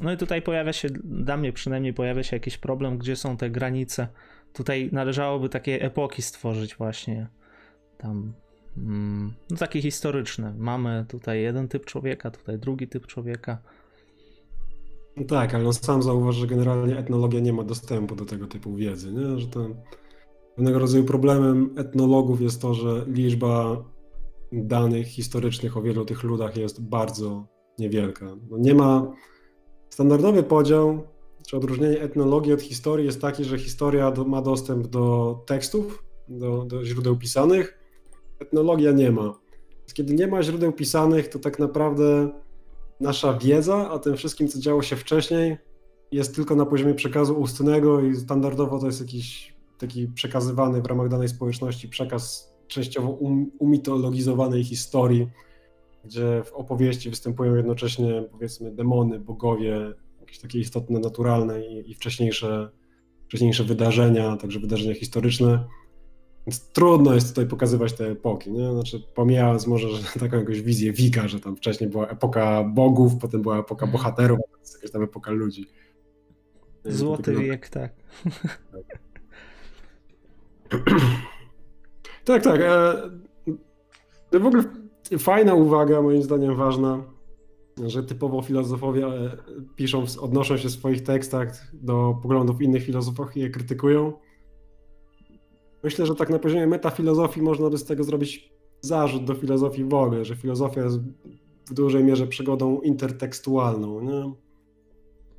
no i tutaj pojawia się, dla mnie przynajmniej pojawia się jakiś problem, gdzie są te granice Tutaj należałoby takie epoki stworzyć właśnie tam mm, no takie historyczne. Mamy tutaj jeden typ człowieka, tutaj drugi typ człowieka. No tak, ale on sam zauważy, że generalnie etnologia nie ma dostępu do tego typu wiedzy, nie? że to pewnego rodzaju problemem etnologów jest to, że liczba danych historycznych o wielu tych ludach jest bardzo niewielka. No nie ma standardowy podział czy odróżnienie etnologii od historii jest takie, że historia do, ma dostęp do tekstów, do, do źródeł pisanych, etnologia nie ma. Kiedy nie ma źródeł pisanych, to tak naprawdę nasza wiedza o tym wszystkim, co działo się wcześniej, jest tylko na poziomie przekazu ustnego i standardowo to jest jakiś taki przekazywany w ramach danej społeczności przekaz częściowo um, umitologizowanej historii, gdzie w opowieści występują jednocześnie powiedzmy demony, bogowie, jakieś takie istotne, naturalne i, i wcześniejsze, wcześniejsze wydarzenia, także wydarzenia historyczne. Więc trudno jest tutaj pokazywać te epoki, nie? Znaczy pomijając może że taką jakąś wizję Wika, że tam wcześniej była epoka bogów, potem była epoka mhm. bohaterów, a teraz jakaś tam epoka ludzi. Złoty wiek, tak. Tak, tak. E, w ogóle fajna uwaga, moim zdaniem ważna, że typowo filozofowie e, piszą, odnoszą się w swoich tekstach do poglądów innych filozofów i je krytykują. Myślę, że tak na poziomie metafilozofii można by z tego zrobić zarzut do filozofii w ogóle, że filozofia jest w dużej mierze przygodą intertekstualną. Nie?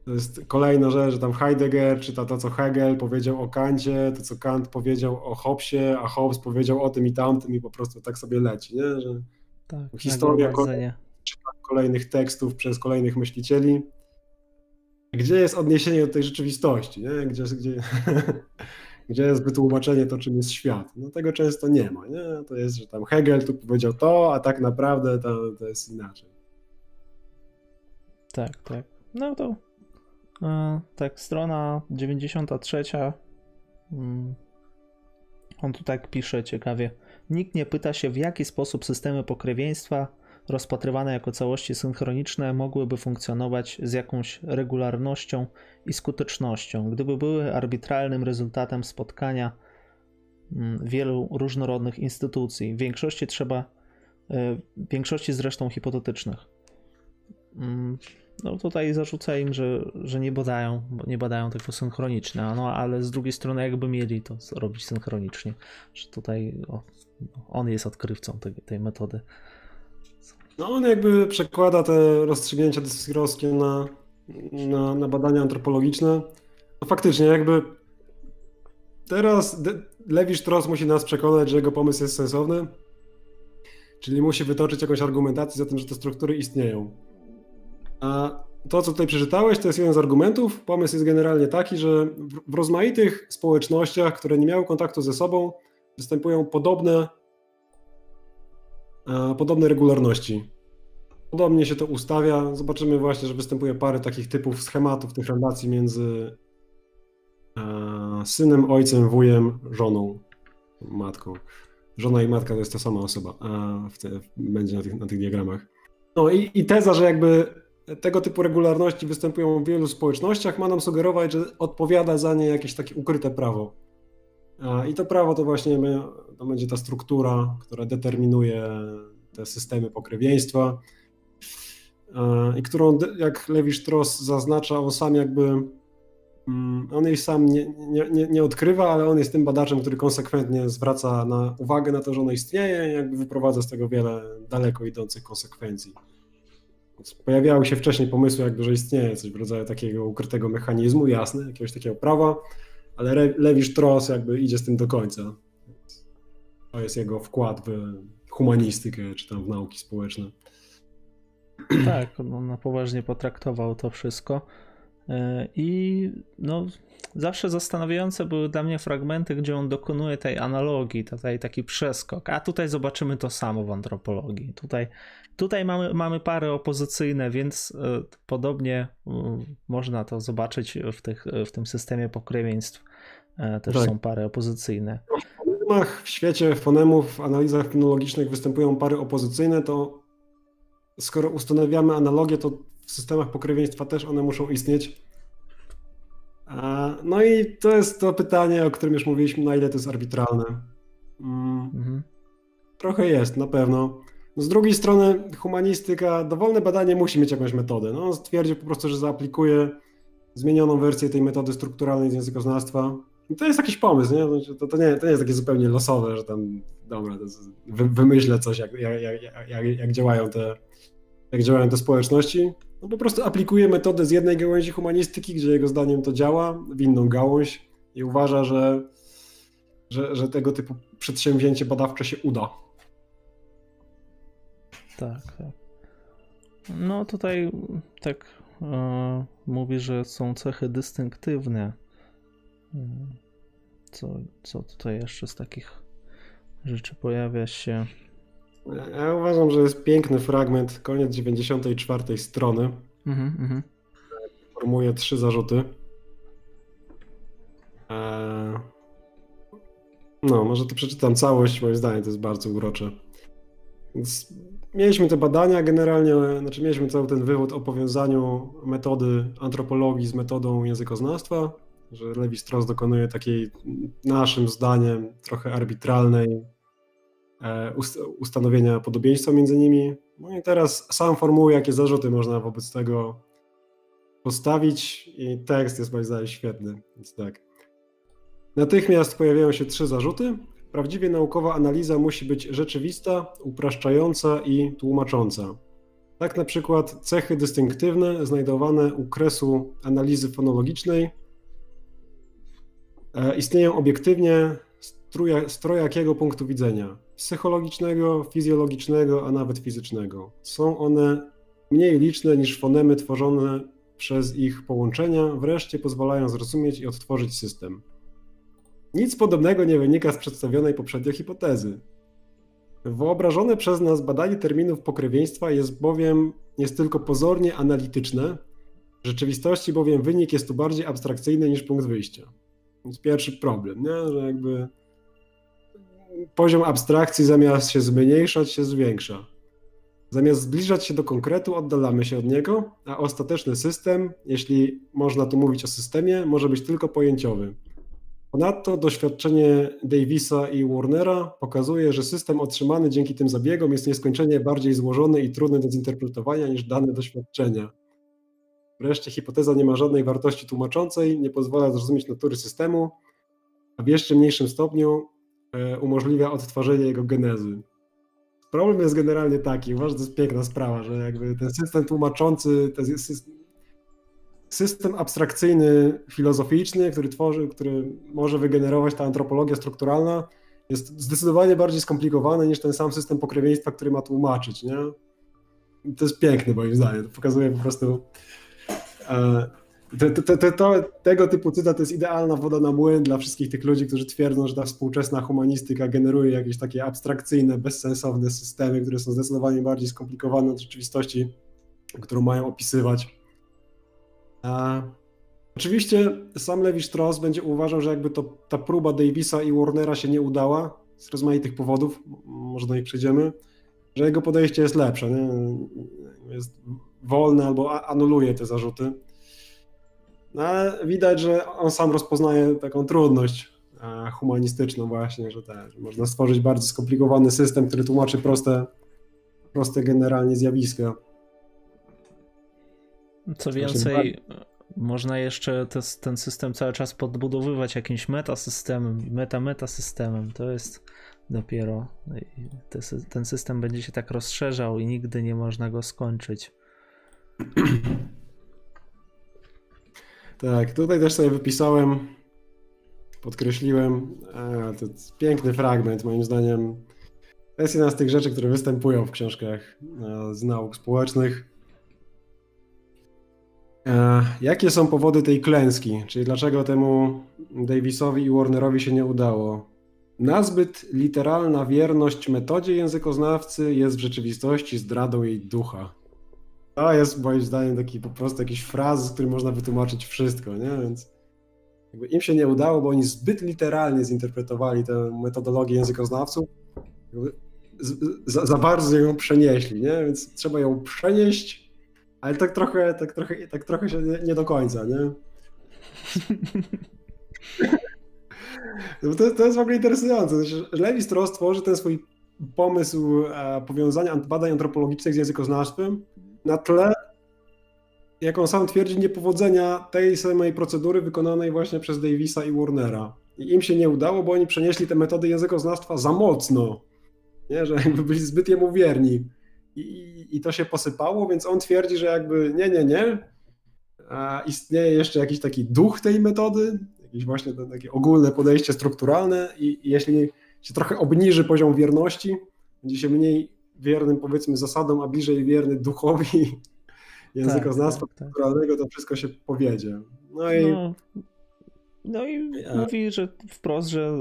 To jest kolejna rzecz, że tam Heidegger czyta to, co Hegel powiedział o Kancie, to, co Kant powiedział o Hobbesie, a Hobbes powiedział o tym i tamtym i po prostu tak sobie leci, nie? Że tak, historia kolejnych tekstów przez kolejnych myślicieli. Gdzie jest odniesienie do tej rzeczywistości, nie? Gdzie, gdzie, gdzie jest wytłumaczenie to, czym jest świat? No tego często nie ma, nie? To jest, że tam Hegel tu powiedział to, a tak naprawdę to, to jest inaczej. Tak, tak. No to E, tak, strona 93. Mm. On tu tak pisze ciekawie. Nikt nie pyta się, w jaki sposób systemy pokrewieństwa rozpatrywane jako całości synchroniczne mogłyby funkcjonować z jakąś regularnością i skutecznością, gdyby były arbitralnym rezultatem spotkania mm, wielu różnorodnych instytucji. W większości trzeba, e, w większości zresztą hipotetycznych. Mm, no tutaj zarzuca im, że, że nie badają, bo nie badają tego synchronicznie, no ale z drugiej strony jakby mieli to robić synchronicznie, że tutaj o, on jest odkrywcą tej, tej metody. No on jakby przekłada te rozstrzygnięcia desyrowskie na, na, na badania antropologiczne. No faktycznie jakby teraz Lewi Strauss musi nas przekonać, że jego pomysł jest sensowny, czyli musi wytoczyć jakąś argumentację za tym, że te struktury istnieją. A to, co tutaj przeczytałeś, to jest jeden z argumentów. Pomysł jest generalnie taki, że w rozmaitych społecznościach, które nie miały kontaktu ze sobą, występują podobne, podobne regularności. Podobnie się to ustawia. Zobaczymy właśnie, że występuje parę takich typów schematów tych relacji między synem, ojcem, wujem, żoną, matką. Żona i matka to jest ta sama osoba, w te, będzie na tych, na tych diagramach. No i, i teza, że jakby tego typu regularności występują w wielu społecznościach, ma nam sugerować, że odpowiada za nie jakieś takie ukryte prawo. I to prawo to właśnie to będzie ta struktura, która determinuje te systemy pokrewieństwa i którą, jak Lewi Strauss zaznacza, on sam jakby, mm, on jej sam nie, nie, nie odkrywa, ale on jest tym badaczem, który konsekwentnie zwraca na uwagę na to, że ona istnieje i jakby wyprowadza z tego wiele daleko idących konsekwencji. Pojawiały się wcześniej pomysły, jakby, że istnieje coś w rodzaju takiego ukrytego mechanizmu, jasne, jakiegoś takiego prawa, ale Re Lewi Strauss jakby idzie z tym do końca. To jest jego wkład w humanistykę, czy tam w nauki społeczne. Tak, on na poważnie potraktował to wszystko. E, I no, zawsze zastanawiające były dla mnie fragmenty, gdzie on dokonuje tej analogii, tutaj taki przeskok. A tutaj zobaczymy to samo w antropologii. Tutaj, tutaj mamy, mamy pary opozycyjne, więc e, podobnie można to zobaczyć w, tych, w tym systemie pokrewieństw. E, też tak. są pary opozycyjne. W fonemach w świecie fonemów, w analizach kinologicznych występują pary opozycyjne, to skoro ustanawiamy analogię, to w systemach pokrewieństwa też one muszą istnieć. No i to jest to pytanie, o którym już mówiliśmy, na ile to jest arbitralne. Mm. Mhm. Trochę jest, na pewno. Z drugiej strony humanistyka, dowolne badanie musi mieć jakąś metodę. No, on stwierdził po prostu, że zaaplikuje zmienioną wersję tej metody strukturalnej z językoznawstwa. I to jest jakiś pomysł, nie? Znaczy, to, to, nie? to nie jest takie zupełnie losowe, że tam, dobra, wy, wymyślę coś, jak, jak, jak, jak, działają te, jak działają te społeczności. No po prostu aplikuje metodę z jednej gałęzi humanistyki, gdzie jego zdaniem to działa, w inną gałąź i uważa, że, że, że tego typu przedsięwzięcie badawcze się uda. Tak, tak. No tutaj tak e, mówi, że są cechy dystynktywne. Co, co tutaj jeszcze z takich rzeczy pojawia się? Ja uważam, że jest piękny fragment, koniec 94 strony. Mhm, mhm. Formuje trzy zarzuty. Eee, No, może to przeczytam całość, moim zdaniem to jest bardzo urocze. Więc mieliśmy te badania generalnie, znaczy mieliśmy cały ten wywód o powiązaniu metody antropologii z metodą językoznawstwa, że Strauss dokonuje takiej, naszym zdaniem, trochę arbitralnej e, ust- ustanowienia podobieństwa między nimi. No i teraz sam formułuje, jakie zarzuty można wobec tego postawić i tekst jest moim zdaniem świetny, więc tak. Natychmiast pojawiają się trzy zarzuty. Prawdziwie naukowa analiza musi być rzeczywista, upraszczająca i tłumacząca. Tak na przykład cechy dystynktywne znajdowane u kresu analizy fonologicznej e, istnieją obiektywnie z trojakiego punktu widzenia psychologicznego, fizjologicznego, a nawet fizycznego. Są one mniej liczne niż fonemy tworzone przez ich połączenia, wreszcie pozwalają zrozumieć i odtworzyć system. Nic podobnego nie wynika z przedstawionej poprzednio hipotezy. Wyobrażone przez nas badanie terminów pokrewieństwa jest bowiem jest tylko pozornie analityczne, w rzeczywistości bowiem wynik jest tu bardziej abstrakcyjny niż punkt wyjścia. Więc pierwszy problem, nie? że jakby poziom abstrakcji zamiast się zmniejszać się zwiększa. Zamiast zbliżać się do konkretu, oddalamy się od niego, a ostateczny system, jeśli można tu mówić o systemie, może być tylko pojęciowy. Ponadto doświadczenie Davisa i Warnera pokazuje, że system otrzymany dzięki tym zabiegom jest nieskończenie bardziej złożony i trudny do zinterpretowania niż dane doświadczenia. Wreszcie hipoteza nie ma żadnej wartości tłumaczącej, nie pozwala zrozumieć natury systemu, a w jeszcze mniejszym stopniu e, umożliwia odtworzenie jego genezy. Problem jest generalnie taki, uważam, że to jest piękna sprawa, że jakby ten system tłumaczący, ten system, system abstrakcyjny, filozoficzny, który tworzy, który może wygenerować ta antropologia strukturalna, jest zdecydowanie bardziej skomplikowany niż ten sam system pokrewieństwa, który ma tłumaczyć, nie? To jest piękne moim zdaniem, to pokazuje po prostu e, tego typu cytat to jest idealna woda na młyn dla wszystkich tych ludzi, którzy twierdzą, że ta współczesna humanistyka generuje jakieś takie abstrakcyjne, bezsensowne systemy, które są zdecydowanie bardziej skomplikowane od rzeczywistości, którą mają opisywać. A, oczywiście sam Levi Strauss będzie uważał, że jakby to, ta próba Davisa i Warnera się nie udała z rozmaitych powodów, może do nich przejdziemy, że jego podejście jest lepsze, nie? jest wolne albo anuluje te zarzuty. No, ale widać, że on sam rozpoznaje taką trudność e, humanistyczną właśnie, że, że można stworzyć bardzo skomplikowany system, który tłumaczy proste, proste generalnie zjawiska. Co Strasznie więcej, można jeszcze te, ten system cały czas podbudowywać jakimś metasystemem, meta-metasystemem. To jest dopiero. te Ten system będzie się tak rozszerzał i nigdy nie można go skończyć. Tak, tutaj też sobie wypisałem, podkreśliłem, e, to jest piękny fragment, moim zdaniem. To jest jedna z tych rzeczy, które występują w książkach e, z nauk społecznych. E, Jakie są powody tej klęski? Czyli dlaczego temu Davisowi i Warnerowi się nie udało? Nazbyt literalna wierność metodzie językoznawcy jest w rzeczywistości zdradą jej ducha. To jest moim zdaniem taki po prostu jakiś fraz, z którym można wytłumaczyć wszystko, nie? Więc jakby im się nie udało, bo oni zbyt literalnie zinterpretowali tę metodologię językoznawców, za, za bardzo ją przenieśli, nie? Więc trzeba ją przenieść, ale tak trochę, tak trochę, tak trochę się nie, nie do końca, nie? No To, to jest w ogóle interesujące. Znaczy, Levi Strauss tworzy ten swój pomysł e, powiązania badań antropologicznych z językoznawstwem na tle, jak on sam twierdzi, niepowodzenia tej samej procedury wykonanej właśnie przez Davisa i Warnera. I im się nie udało, bo oni przenieśli te metody językoznawstwa za mocno, nie? że jakby byli zbyt jemu wierni. I, i, to się posypało, więc on twierdzi, że jakby nie, nie, nie. A istnieje jeszcze jakiś taki duch tej metody, jakieś właśnie takie ogólne podejście strukturalne i, i jeśli się trochę obniży poziom wierności, będzie się mniej wiernym powiedzmy zasadom, a bliżej wierny duchowi językoznawstwa tak, tak, tak. to wszystko się powiedzie. No i no. No i mówi, że wprost, że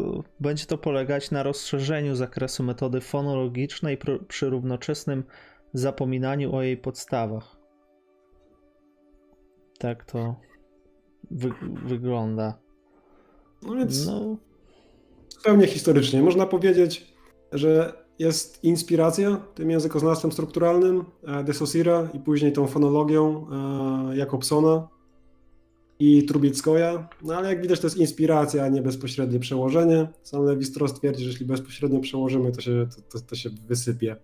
będzie to polegać na rozszerzeniu zakresu metody fonologicznej przy równoczesnym zapominaniu o jej podstawach. Tak to wy wygląda. No więc no. zupełnie historycznie. Można powiedzieć, że jest inspiracja tym językoznawstwem strukturalnym e, de Saussura i później tą fonologią e, Jakobsona i Trubieckoja, no ale jak widać to jest inspiracja, a nie bezpośrednie przełożenie. Sam Levi-Strauss twierdzi, że jeśli bezpośrednio przełożymy, to się, to, to, to się wysypie.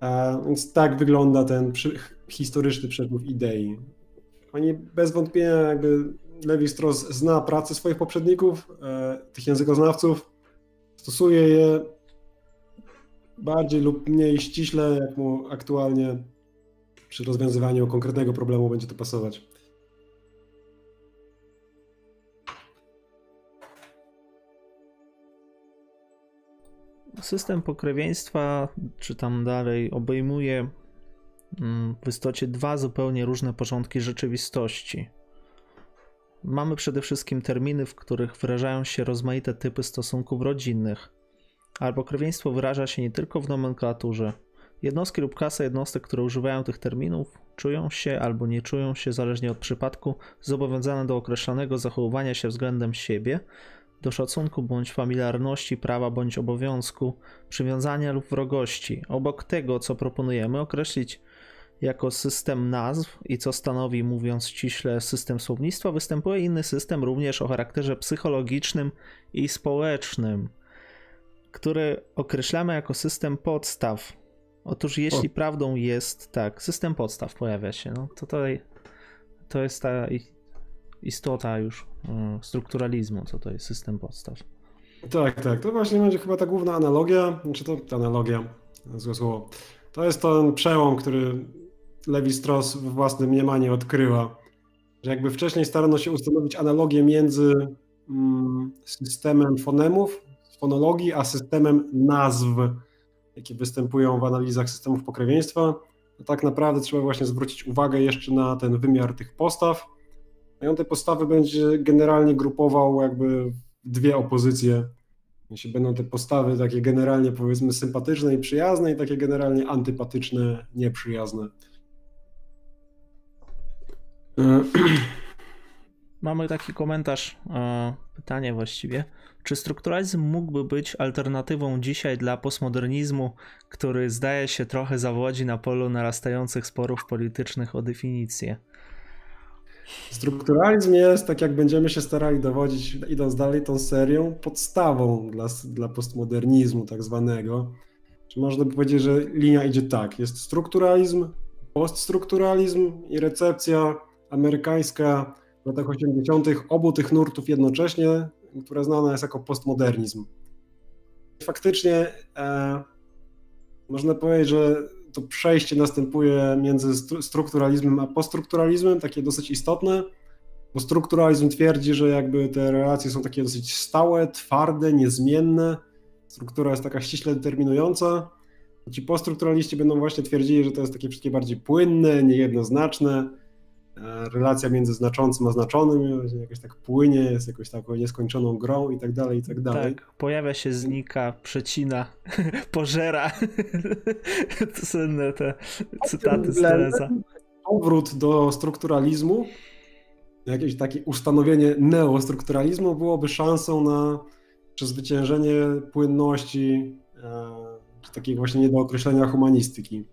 A, więc tak wygląda ten przy, historyczny przepływ idei. Oni bez wątpienia jakby Levi-Strauss zna pracę swoich poprzedników, e, tych językoznawców, stosuje je bardziej lub mniej ściśle, jak mu aktualnie przy rozwiązywaniu konkretnego problemu będzie to pasować. System pokrewieństwa, czy tam dalej, obejmuje mm, w istocie dwa zupełnie różne porządki rzeczywistości. Mamy przede wszystkim terminy, w których wyrażają się rozmaite typy stosunków rodzinnych, ale pokrewieństwo wyraża się nie tylko w nomenklaturze. Jednostki lub klasa jednostek, które używają tych terminów, czują się albo nie czują się, zależnie od przypadku, zobowiązane do określonego zachowywania się względem siebie do szacunku bądź familiarności, prawa bądź obowiązku, przywiązania lub wrogości. Obok tego, co proponujemy określić jako system nazw i co stanowi, mówiąc ściśle, system słownictwa, występuje inny system również o charakterze psychologicznym i społecznym, który określamy jako system podstaw. Otóż jeśli o. prawdą jest, tak, system podstaw pojawia się, no to tutaj to jest ta istota już e, strukturalizmu, co to jest system podstaw. Tak, tak. To właśnie będzie chyba ta główna analogia, czy znaczy to analogia, złe słowo. To jest ten przełom, który Levi Strauss w własnym mniemaniu odkrywa. Że jakby wcześniej starano się ustanowić analogię między mm, systemem fonemów, fonologii, a systemem nazw, jakie występują w analizach systemów pokrewieństwa. To tak naprawdę trzeba właśnie zwrócić uwagę jeszcze na ten wymiar tych postaw i on te postawy będzie generalnie grupował jakby dwie opozycje. Jeśli będą te postawy takie generalnie powiedzmy sympatyczne i przyjazne i takie generalnie antypatyczne, nieprzyjazne. Mamy taki komentarz, e, pytanie właściwie. Czy strukturalizm mógłby być alternatywą dzisiaj dla postmodernizmu, który zdaje się trochę zawodzi na polu narastających sporów politycznych o definicję? Strukturalizm jest, tak jak będziemy się starali dowodzić, idąc dalej tą serią, podstawą dla, dla postmodernizmu tak zwanego. Czy można by powiedzieć, że linia idzie tak, jest strukturalizm, poststrukturalizm i recepcja amerykańska w latach 80. obu tych nurtów jednocześnie, która znana jest jako postmodernizm. Faktycznie e, można powiedzieć, że to przejście następuje między strukturalizmem a poststrukturalizmem, takie dosyć istotne, bo strukturalizm twierdzi, że jakby te relacje są takie dosyć stałe, twarde, niezmienne, struktura jest taka ściśle determinująca. Ci poststrukturaliści będą właśnie twierdzili, że to jest takie wszystkie bardziej płynne, niejednoznaczne, relacja między znaczącym a znaczonym jakoś tak płynie, jest jakoś taką nieskończoną grą i tak dalej, i tak dalej. Tak, pojawia się, znika, przecina, pożera. to słynne te cytaty z Teresa. Powrót do strukturalizmu, jakieś takie ustanowienie neostrukturalizmu byłoby szansą na przezwyciężenie płynności, e, takiego właśnie nie do określenia humanistyki.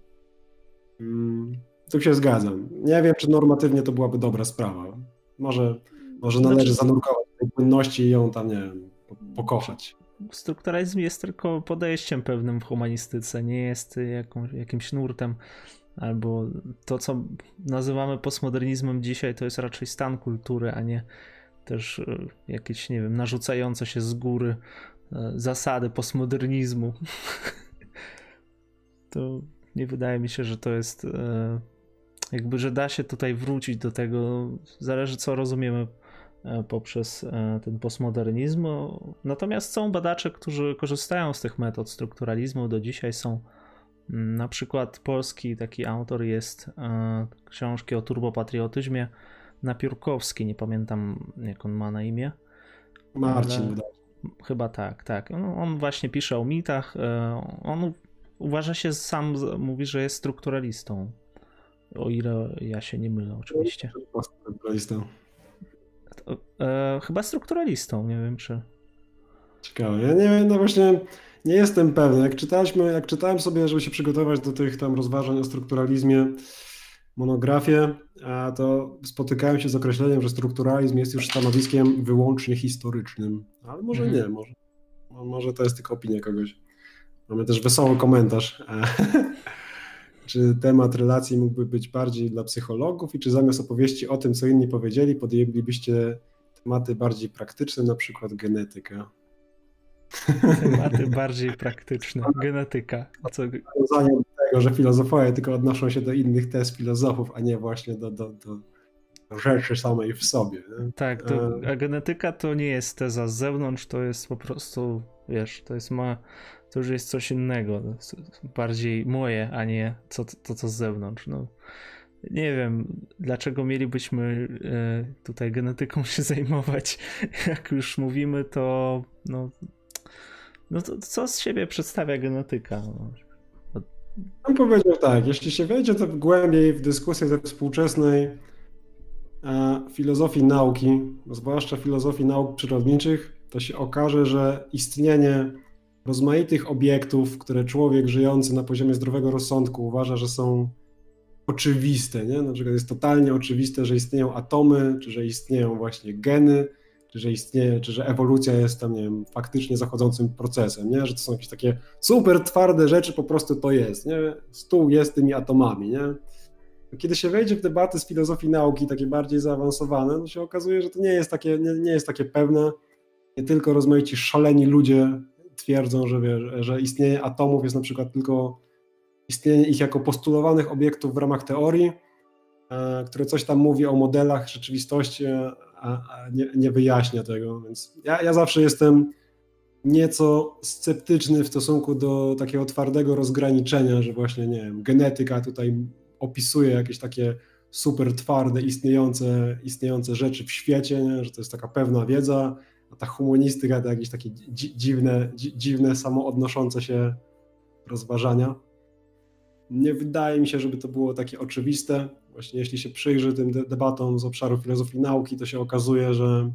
Mm. Tu się zgadzam. Nie wiem, czy normatywnie to byłaby dobra sprawa. Może, może należy znaczy... zanurkować tej płynności i ją tam, nie wiem, pokochać. Strukturalizm jest tylko podejściem pewnym w humanistyce, nie jest jakimś nurtem. Albo to, co nazywamy postmodernizmem dzisiaj, to jest raczej stan kultury, a nie też e, jakieś, nie wiem, narzucające się z góry e, zasady postmodernizmu. to nie wydaje mi się, że to jest e, jakby, że da się tutaj wrócić do tego, zależy co rozumiemy e, poprzez e, ten postmodernizm. Natomiast są badacze, którzy korzystają z tych metod strukturalizmu, do dzisiaj są Mm, na przykład polski taki autor jest e, książki o turbopatriotyzmie Napiórkowski, nie pamiętam jak on ma na imię. Marcin. Ale... Chyba tak, tak. On właśnie pisze o mitach. On uważa się sam, mówi, że jest strukturalistą. O ile ja się nie mylę, oczywiście. Strukturalistą. E, chyba strukturalistą, nie wiem czy. Ciekawe. Ja nie wiem, no właśnie nie jestem pewny. Jak czytaliśmy, jak czytałem sobie, żeby się przygotować do tych tam rozważań o strukturalizmie, monografię, to spotykałem się z określeniem, że strukturalizm jest już stanowiskiem wyłącznie historycznym. Ale może mhm. nie, może, może to jest tylko opinia kogoś. Mamy też wesoły komentarz. czy temat relacji mógłby być bardziej dla psychologów i czy zamiast opowieści o tym, co inni powiedzieli, podjęlibyście tematy bardziej praktyczne, na przykład genetyka? Tematy bardziej praktyczne. Genetyka. Co... Nawiązaniem tego, że filozofowie tylko odnoszą się do innych tez filozofów, a nie właśnie do, do, do rzeczy samej w sobie. Nie? Tak, to, e, a genetyka to nie jest teza z zewnątrz, to jest po prostu, wiesz, to jest ma, to już jest coś innego, bardziej moje, a nie co, to, co z zewnątrz. No, nie wiem, dlaczego mielibyśmy e, tutaj genetyką się zajmować. Jak już mówimy, to no, no to co z siebie przedstawia genetyka? Bym powiedział tak, jeśli się wejdzie to głębiej w dyskusję ze współczesnej e, filozofii nauki, zwłaszcza filozofii nauk przyrodniczych, to się okaże, że istnienie rozmaitych obiektów, które człowiek żyjący na poziomie zdrowego rozsądku uważa, że są oczywiste, nie? Na przykład jest totalnie oczywiste, że istnieją atomy, czy że istnieją właśnie geny, czy że istnieje, czy że ewolucja jest tam, nie wiem, faktycznie zachodzącym procesem, nie? Że to są jakieś takie super twarde rzeczy, po prostu to jest, nie? Stół jest tymi atomami, nie? Kiedy się wejdzie w debaty z filozofii nauki, takie bardziej zaawansowane, to się okazuje, że to nie jest takie, nie, nie jest takie pewne. Nie tylko rozmaici szaleni ludzie twierdzą, że, wie, że istnienie atomów jest na przykład tylko istnienie ich jako postulowanych obiektów w ramach teorii, e, które coś tam mówi o modelach rzeczywistości, a, a nie, nie, wyjaśnia tego. Więc ja, ja zawsze jestem nieco sceptyczny w stosunku do takiego twardego rozgraniczenia, że właśnie, nie wiem, genetyka tutaj opisuje jakieś takie super twarde, istniejące, istniejące rzeczy w świecie, nie? że to jest taka pewna wiedza, a ta humanistyka to jakieś takie dziwne, dziwne samoodnoszące się rozważania. Nie wydaje mi się, żeby to było takie oczywiste. Właśnie jeśli się przyjrzy tym debatom z obszaru filozofii nauki, to się okazuje, że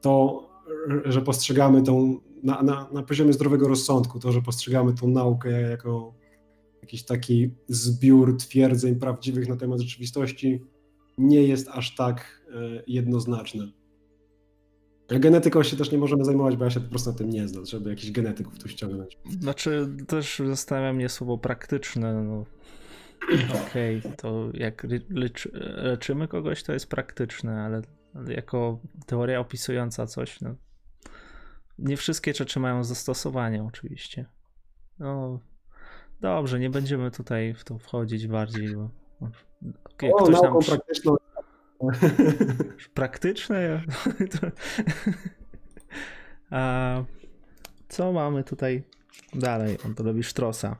to, że postrzegamy tą na, na, na poziomie zdrowego rozsądku, to, że postrzegamy tą naukę jako jakiś taki zbiór twierdzeń prawdziwych na temat rzeczywistości, nie jest aż tak e, jednoznaczne. Genetyką się też nie możemy zajmować, bo ja się po prostu na tym nie znam, żeby jakichś genetyków tu ściągnąć. Znaczy, też zastanawia mnie słowo praktyczne. No. Okej, okay, to jak lecz, leczymy kogoś, to jest praktyczne, ale jako teoria opisująca coś, no, nie wszystkie rzeczy mają zastosowanie oczywiście. No, dobrze, nie będziemy tutaj w to wchodzić bardziej, bo jak o, ktoś nam... praktyczną Praktyczne? A co mamy tutaj dalej? On to robi Sztrosa.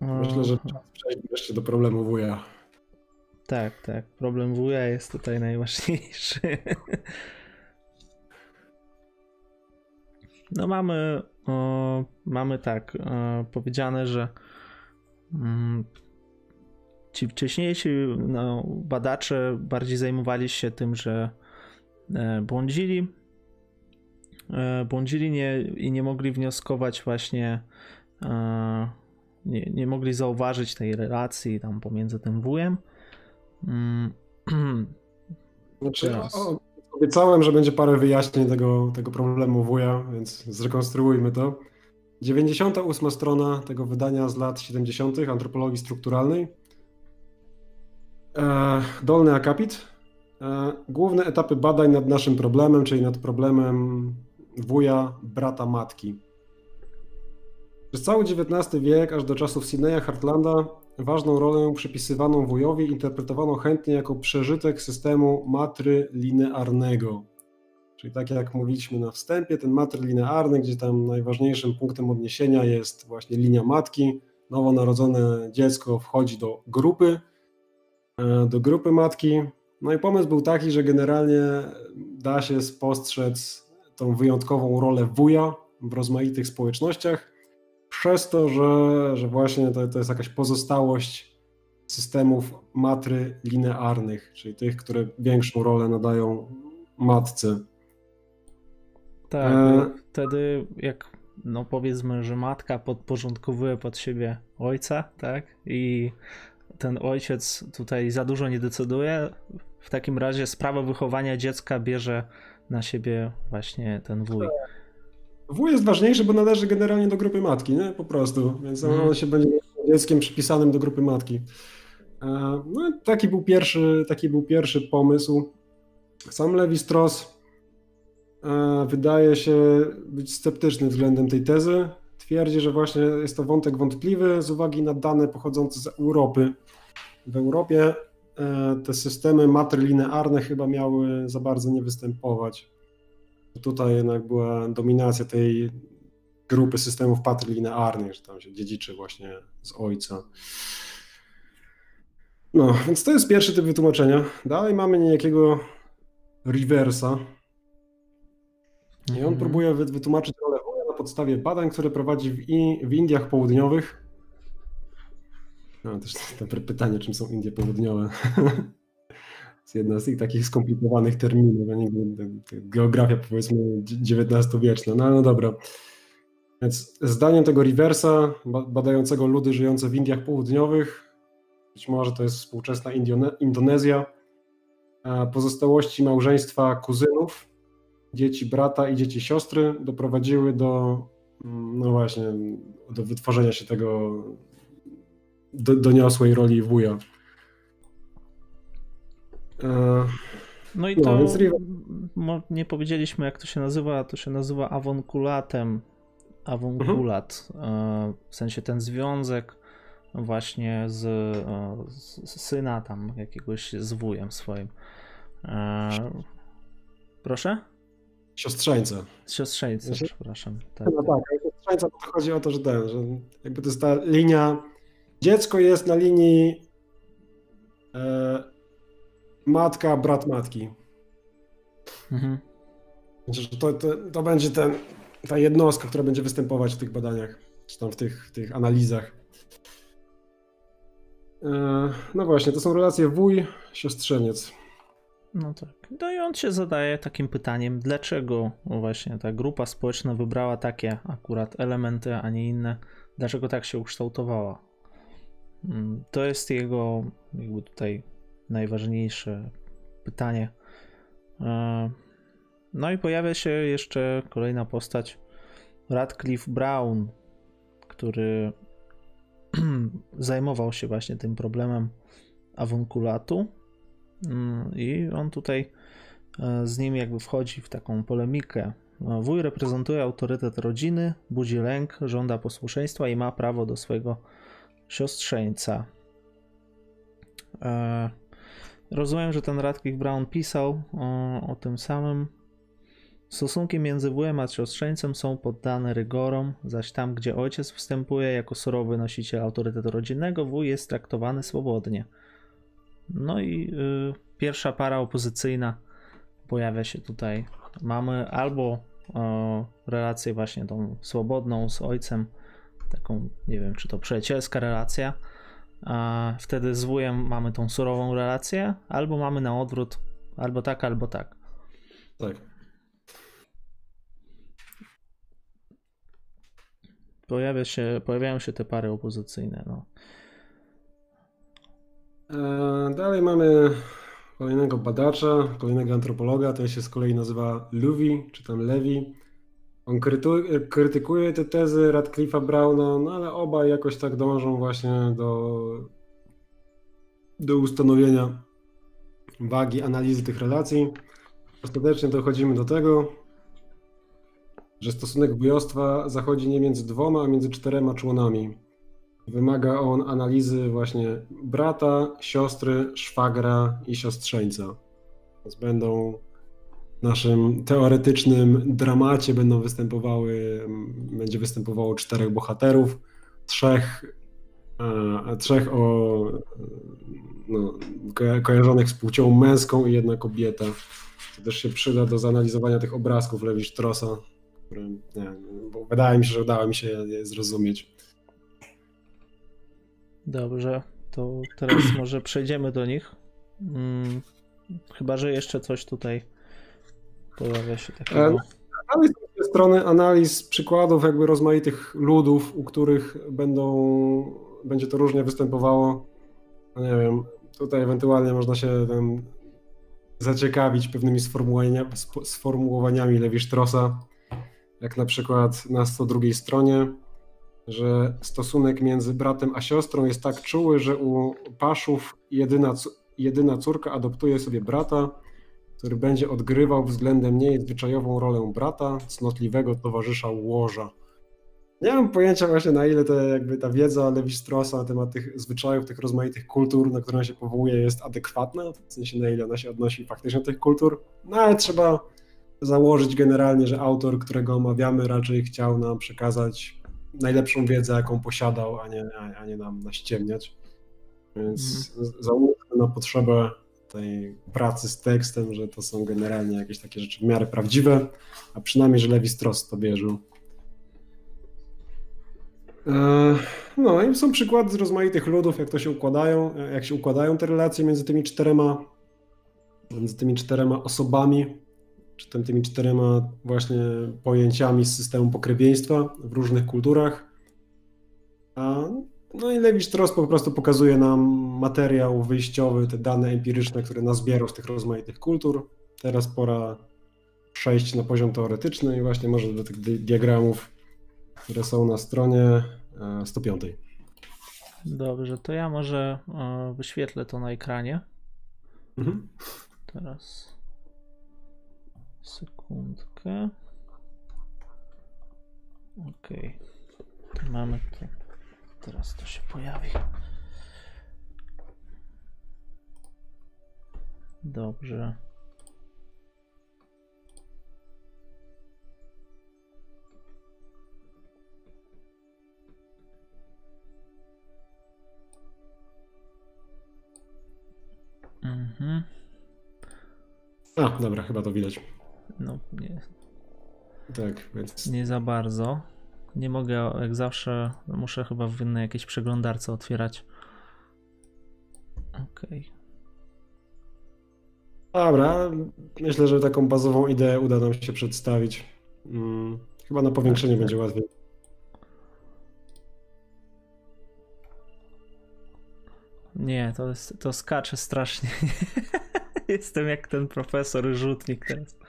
Myślę, że czas przejść wreszcie do problemu wuja. Tak, tak. Problem wuja jest tutaj najważniejszy. No mamy, o, mamy tak o, powiedziane, że mm, ci wcześniejsi no, badacze bardziej zajmowali się tym, że e, błądzili, e, błądzili nie, i nie mogli wnioskować właśnie, e, nie, nie mogli zauważyć tej relacji tam pomiędzy tym wujem. Mm, znaczy, o, obiecałem, że będzie parę wyjaśnień tego, tego problemu wuja, więc zrekonstruujmy to. 98 strona tego wydania z lat 70. antropologii strukturalnej dolny akapit. E, główne etapy badań nad naszym problemem, czyli nad problemem wuja, brata, matki. Przez cały XIX wiek, aż do czasów Sydneya Hartlanda, ważną rolę przypisywaną wujowi interpretowano chętnie jako przeżytek systemu matrylinearnego, Czyli tak jak mówiliśmy na wstępie, ten matryk linearny, gdzie tam najważniejszym punktem odniesienia jest właśnie linia matki. Nowonarodzone dziecko wchodzi do grupy, e, do grupy matki. No i pomysł był taki, że generalnie da się spostrzec tą wyjątkową rolę wuja w rozmaitych społecznościach, przez to, że, że właśnie to, to jest jakaś pozostałość systemów matry linearnych, czyli tych, które większą rolę nadają matce. Tak, e... wtedy jak no powiedzmy, że matka podporządkowuje pod siebie ojca, tak? I ten ojciec tutaj za dużo nie decyduje. W takim razie sprawę wychowania dziecka bierze na siebie właśnie ten wuj. Wuj jest ważniejszy, bo należy generalnie do grupy matki, nie? Po prostu. Więc on mm. się będzie dzieckiem przypisanym do grupy matki. E, no, taki był pierwszy, taki był pierwszy pomysł. Sam Levi Strauss e, wydaje się być sceptyczny względem tej tezy. Twierdzi, że właśnie jest to wątek wątpliwy z uwagi na dane pochodzące z Europy. W Europie e, te systemy matry linearne chyba miały za bardzo nie występować. Tutaj jednak była dominacja tej grupy systemów patry linearnych, że tam się dziedziczy właśnie z ojca. No, więc to jest pierwszy typ wytłumaczenia. Dalej mamy niejakiego reversa. I on mm -hmm. próbuje wytłumaczyć podstawie badań, które prowadzi w, I w Indiach Południowych. No, też dobre pytanie, czym są Indie Południowe. jest jedna z tych takich skomplikowanych terminów, a geografia powiedzmy XIX-wieczna. No, no dobra. Więc zdaniem tego reversa, badającego ludy żyjące w Indiach Południowych, być może to jest współczesna Indonezja, pozostałości małżeństwa kuzynów, dzieci brata i dzieci siostry doprowadziły do, mm, no właśnie, do wytworzenia się tego do, doniosłej roli wuja. E, no i to no, nie powiedzieliśmy jak to się nazywa, to się nazywa awonkulatem, awonkulat, mhm. w sensie ten związek właśnie z, e, z, syna tam jakiegoś z wujem swoim. E, proszę? Siostrzeńca. Siostrzeńca, znaczy, przepraszam. Tak, no tak, siostrzeńca to chodzi o to, że ten, że jakby to jest ta linia, dziecko jest na linii e, matka, brat matki. Mhm. Znaczy, to, to, to będzie ten, ta jednostka, która będzie występować w tych badaniach, czy tam w tych, w tych analizach. E, no właśnie, to są relacje wuj, siostrzeniec. No tak. No i on się zadaje takim pytaniem, dlaczego właśnie ta grupa społeczna wybrała takie akurat elementy, a nie inne, dlaczego tak się ukształtowała. Mm, to jest jego jakby tutaj najważniejsze pytanie. E, no i pojawia się jeszcze kolejna postać, Radcliffe Brown, który zajmował się właśnie tym problemem awunkulatu i on tutaj e, z nim jakby wchodzi w taką polemikę. E, wuj reprezentuje autorytet rodziny, budzi lęk, żąda posłuszeństwa i ma prawo do swojego siostrzeńca. Rozumiem, że ten Radcliffe Brown pisał o, o tym samym. Stosunki między wujem a siostrzeńcem są poddane rygorom, zaś tam, gdzie ojciec wstępuje jako surowy nosiciel autorytetu rodzinnego, wuj jest traktowany swobodnie. No i y, pierwsza para opozycyjna pojawia się tutaj. Mamy albo y, relację właśnie tą swobodną z ojcem, taką, nie wiem, czy to przyjacielska relacja, a wtedy z wujem mamy tą surową relację, albo mamy na odwrót, albo tak, albo tak. Tak. Pojawia się, pojawiają się te pary opozycyjne. No. E, dalej mamy kolejnego badacza, kolejnego antropologa, ten się z kolei nazywa Luwi, czy tam Levi. On krytykuje te tezy Radcliffe'a Browna, no ale obaj jakoś tak dążą właśnie do, do ustanowienia wagi analizy tych relacji. Ostatecznie dochodzimy do tego, że stosunek wujostwa zachodzi nie między dwoma, a między czterema członami. Wymaga on analizy właśnie brata, siostry, szwagra i siostrzeńca. Więc będą naszym teoretycznym dramacie będą występowały, będzie występowało czterech bohaterów, trzech, trzech o, no, kojarzonych z płcią męską i jedna kobieta. To też się przyda do zanalizowania tych obrazków Lewi Sztrosa, które, nie, bo wydaje mi się, że udało mi się je zrozumieć. Dobrze, to teraz może przejdziemy do nich. Hmm, chyba, że jeszcze coś tutaj pojawia się takiego. E, analiz z strony analiz przykładów jakby rozmaitych ludów, u których będą, będzie to różnie występowało. No nie wiem, tutaj ewentualnie można się zaciekawić pewnymi sformułowaniami, sformułowaniami Lewi-Sztrosa, jak na przykład na 102 stronie, że stosunek między bratem a siostrą jest tak czuły, że u Paszów jedyna, jedyna córka adoptuje sobie brata, który będzie odgrywał względem niej zwyczajową rolę brata, cnotliwego towarzysza łoża. Nie mam pojęcia właśnie na ile te, jakby ta wiedza Lewi Strosa na temat tych zwyczajów, tych rozmaitych kultur, na które on się powołuje jest adekwatna, w sensie na ile ona się odnosi faktycznie do tych kultur, no ale trzeba założyć generalnie, że autor, którego omawiamy raczej chciał nam przekazać najlepszą wiedzę, jaką posiadał, a nie, a nie nam naściemniać. Więc mm. załóżmy na potrzebę tej pracy z tekstem, że to są generalnie jakieś takie rzeczy w miarę prawdziwe, a przynajmniej, że Lewi Strauss to wierzył. E, no i są przykłady z rozmaitych ludów, jak to się układają, jak się układają te relacje między tymi czterema, między tymi czterema osobami, czy tym, tymi czterema właśnie pojęciami z systemu pokrewieństwa w różnych kulturach. A no i Lewi Strauss po prostu pokazuje nam materiał wyjściowy, te dane empiryczne, które nazbierał z tych rozmaitych kultur. Teraz pora przejść na poziom teoretyczny i właśnie może do tych diagramów, które są na stronie 105. E, Dobrze, to ja może e, wyświetlę to na ekranie. Mhm. Teraz sekundkę. Ok. Mamy to. Teraz to się pojawi. Dobrze. Mhm. A, dobra, chyba to widać. No, nie. Tak, więc. Nie za bardzo. Nie mogę, jak zawsze, muszę chyba w innej jakiejś przeglądarce otwierać. Okej. Okay. Dobra, myślę, że taką bazową ideę uda nam się przedstawić. Hmm, chyba na powiększenie tak, będzie tak. łatwiej. Nie, to, jest, to skacze strasznie. Jestem jak ten profesor rzutnik teraz.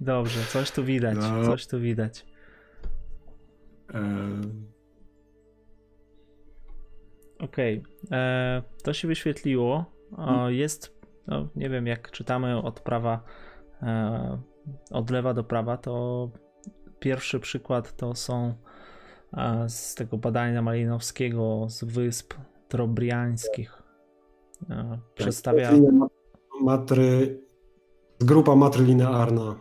Dobrze, coś tu widać, no. coś tu widać. Okej, okay. E, to się wyświetliło. O, jest, no, nie wiem, jak czytamy od prawa, e, od lewa do prawa, to pierwszy przykład to są e, z tego badania Malinowskiego z wysp trobriańskich. Tak, przedstawia. Matry, grupa matrylinearna.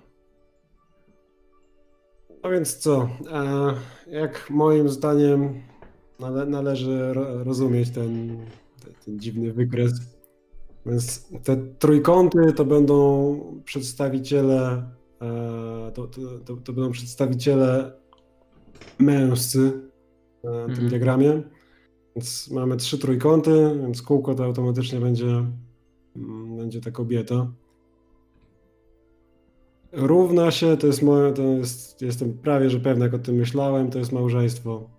No więc co? E, jak moim zdaniem nale, należy rozumieć ten, ten dziwny wykres. Więc te trójkąty to będą przedstawiciele, e, to, to, to, będą przedstawiciele męscy na tym mhm. diagramie. Więc mamy trzy trójkąty, więc kółko to automatycznie będzie, mm, będzie ta kobieta. Równa się, to jest moje, to jest, jestem prawie, że pewny, jak o tym myślałem, to jest małżeństwo.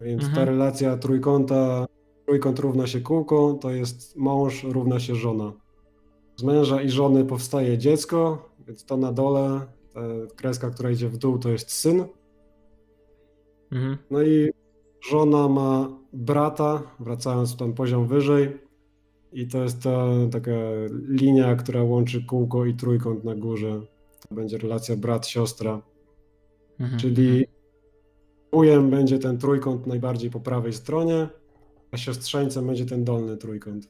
Więc mhm. ta relacja trójkąta, trójkąt równa się kółko, to jest mąż równa się żona. Z męża i żony powstaje dziecko, więc to na dole, ta kreska, która idzie w dół, to jest syn. Mhm. No i żona ma brata, wracając ten poziom wyżej, i to jest ta taka linia, która łączy kółko i trójkąt na górze będzie relacja brat-siostra. Mhm. Czyli ujem będzie ten trójkąt najbardziej po prawej stronie, a siostrzeńcem będzie ten dolny trójkąt.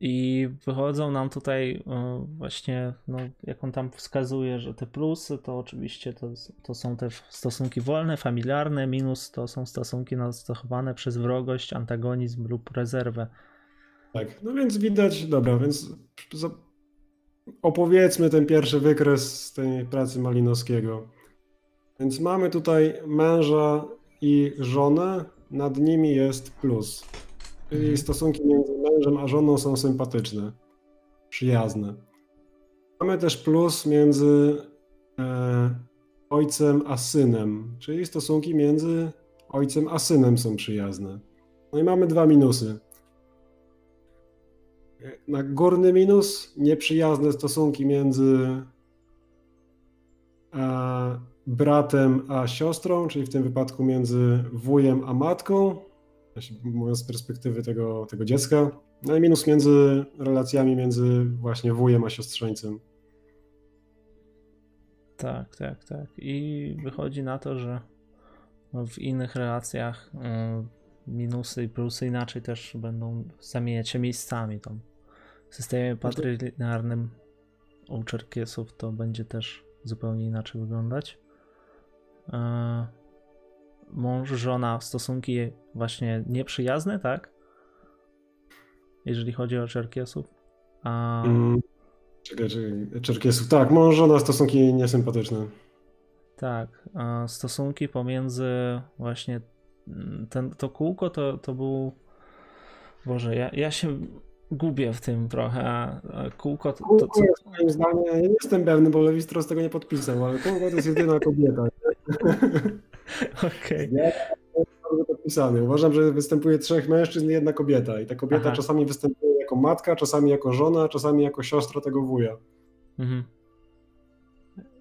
I wychodzą nam tutaj e, właśnie, no, jak on tam wskazuje, że te plusy to oczywiście to, to są te stosunki wolne, familiarne, minus to są stosunki nacechowane przez wrogość, antagonizm lub rezerwę. Tak, no więc widać, dobra, więc opowiedzmy ten pierwszy wykres z tej pracy Malinowskiego. Więc mamy tutaj męża i żonę, nad nimi jest plus. Czyli mhm. stosunki między mężem a żoną są sympatyczne, przyjazne. Mamy też plus między e, ojcem a synem, czyli stosunki między ojcem a synem są przyjazne. No i mamy dwa minusy. Na górny minus nieprzyjazne stosunki między e, bratem a siostrą, czyli w tym wypadku między wujem a matką, mówiąc z perspektywy tego, tego dziecka. No i minus między relacjami między właśnie wujem a siostrzeńcem. Tak, tak, tak. I wychodzi na to, że w innych relacjach y, minusy i plusy inaczej też będą zamieniać się miejscami. Tam w systemie patrilinearnym u Czerkiesów to będzie też zupełnie inaczej wyglądać. E, mąż, żona, stosunki właśnie nieprzyjazne, tak? Jeżeli chodzi o Czerkiesów. A... Mm, czekaj, czekaj. Czerkiesów, tak, mąż, żona, stosunki niesympatyczne. Tak, stosunki pomiędzy właśnie mm, ten, to kółko to, to był Boże, ja, ja się gubię w tym trochę. Kółko to. To, jest moim zdaniem, ja nie jestem pewny, bo Lewistros tego nie podpisał, ale kółko to jest jedyna kobieta. Okej. Okay. Podpisany. Uważam, że występuje trzech mężczyzn i jedna kobieta. I ta kobieta Aha. czasami występuje jako matka, czasami jako żona, czasami jako siostra tego wuja. Mhm.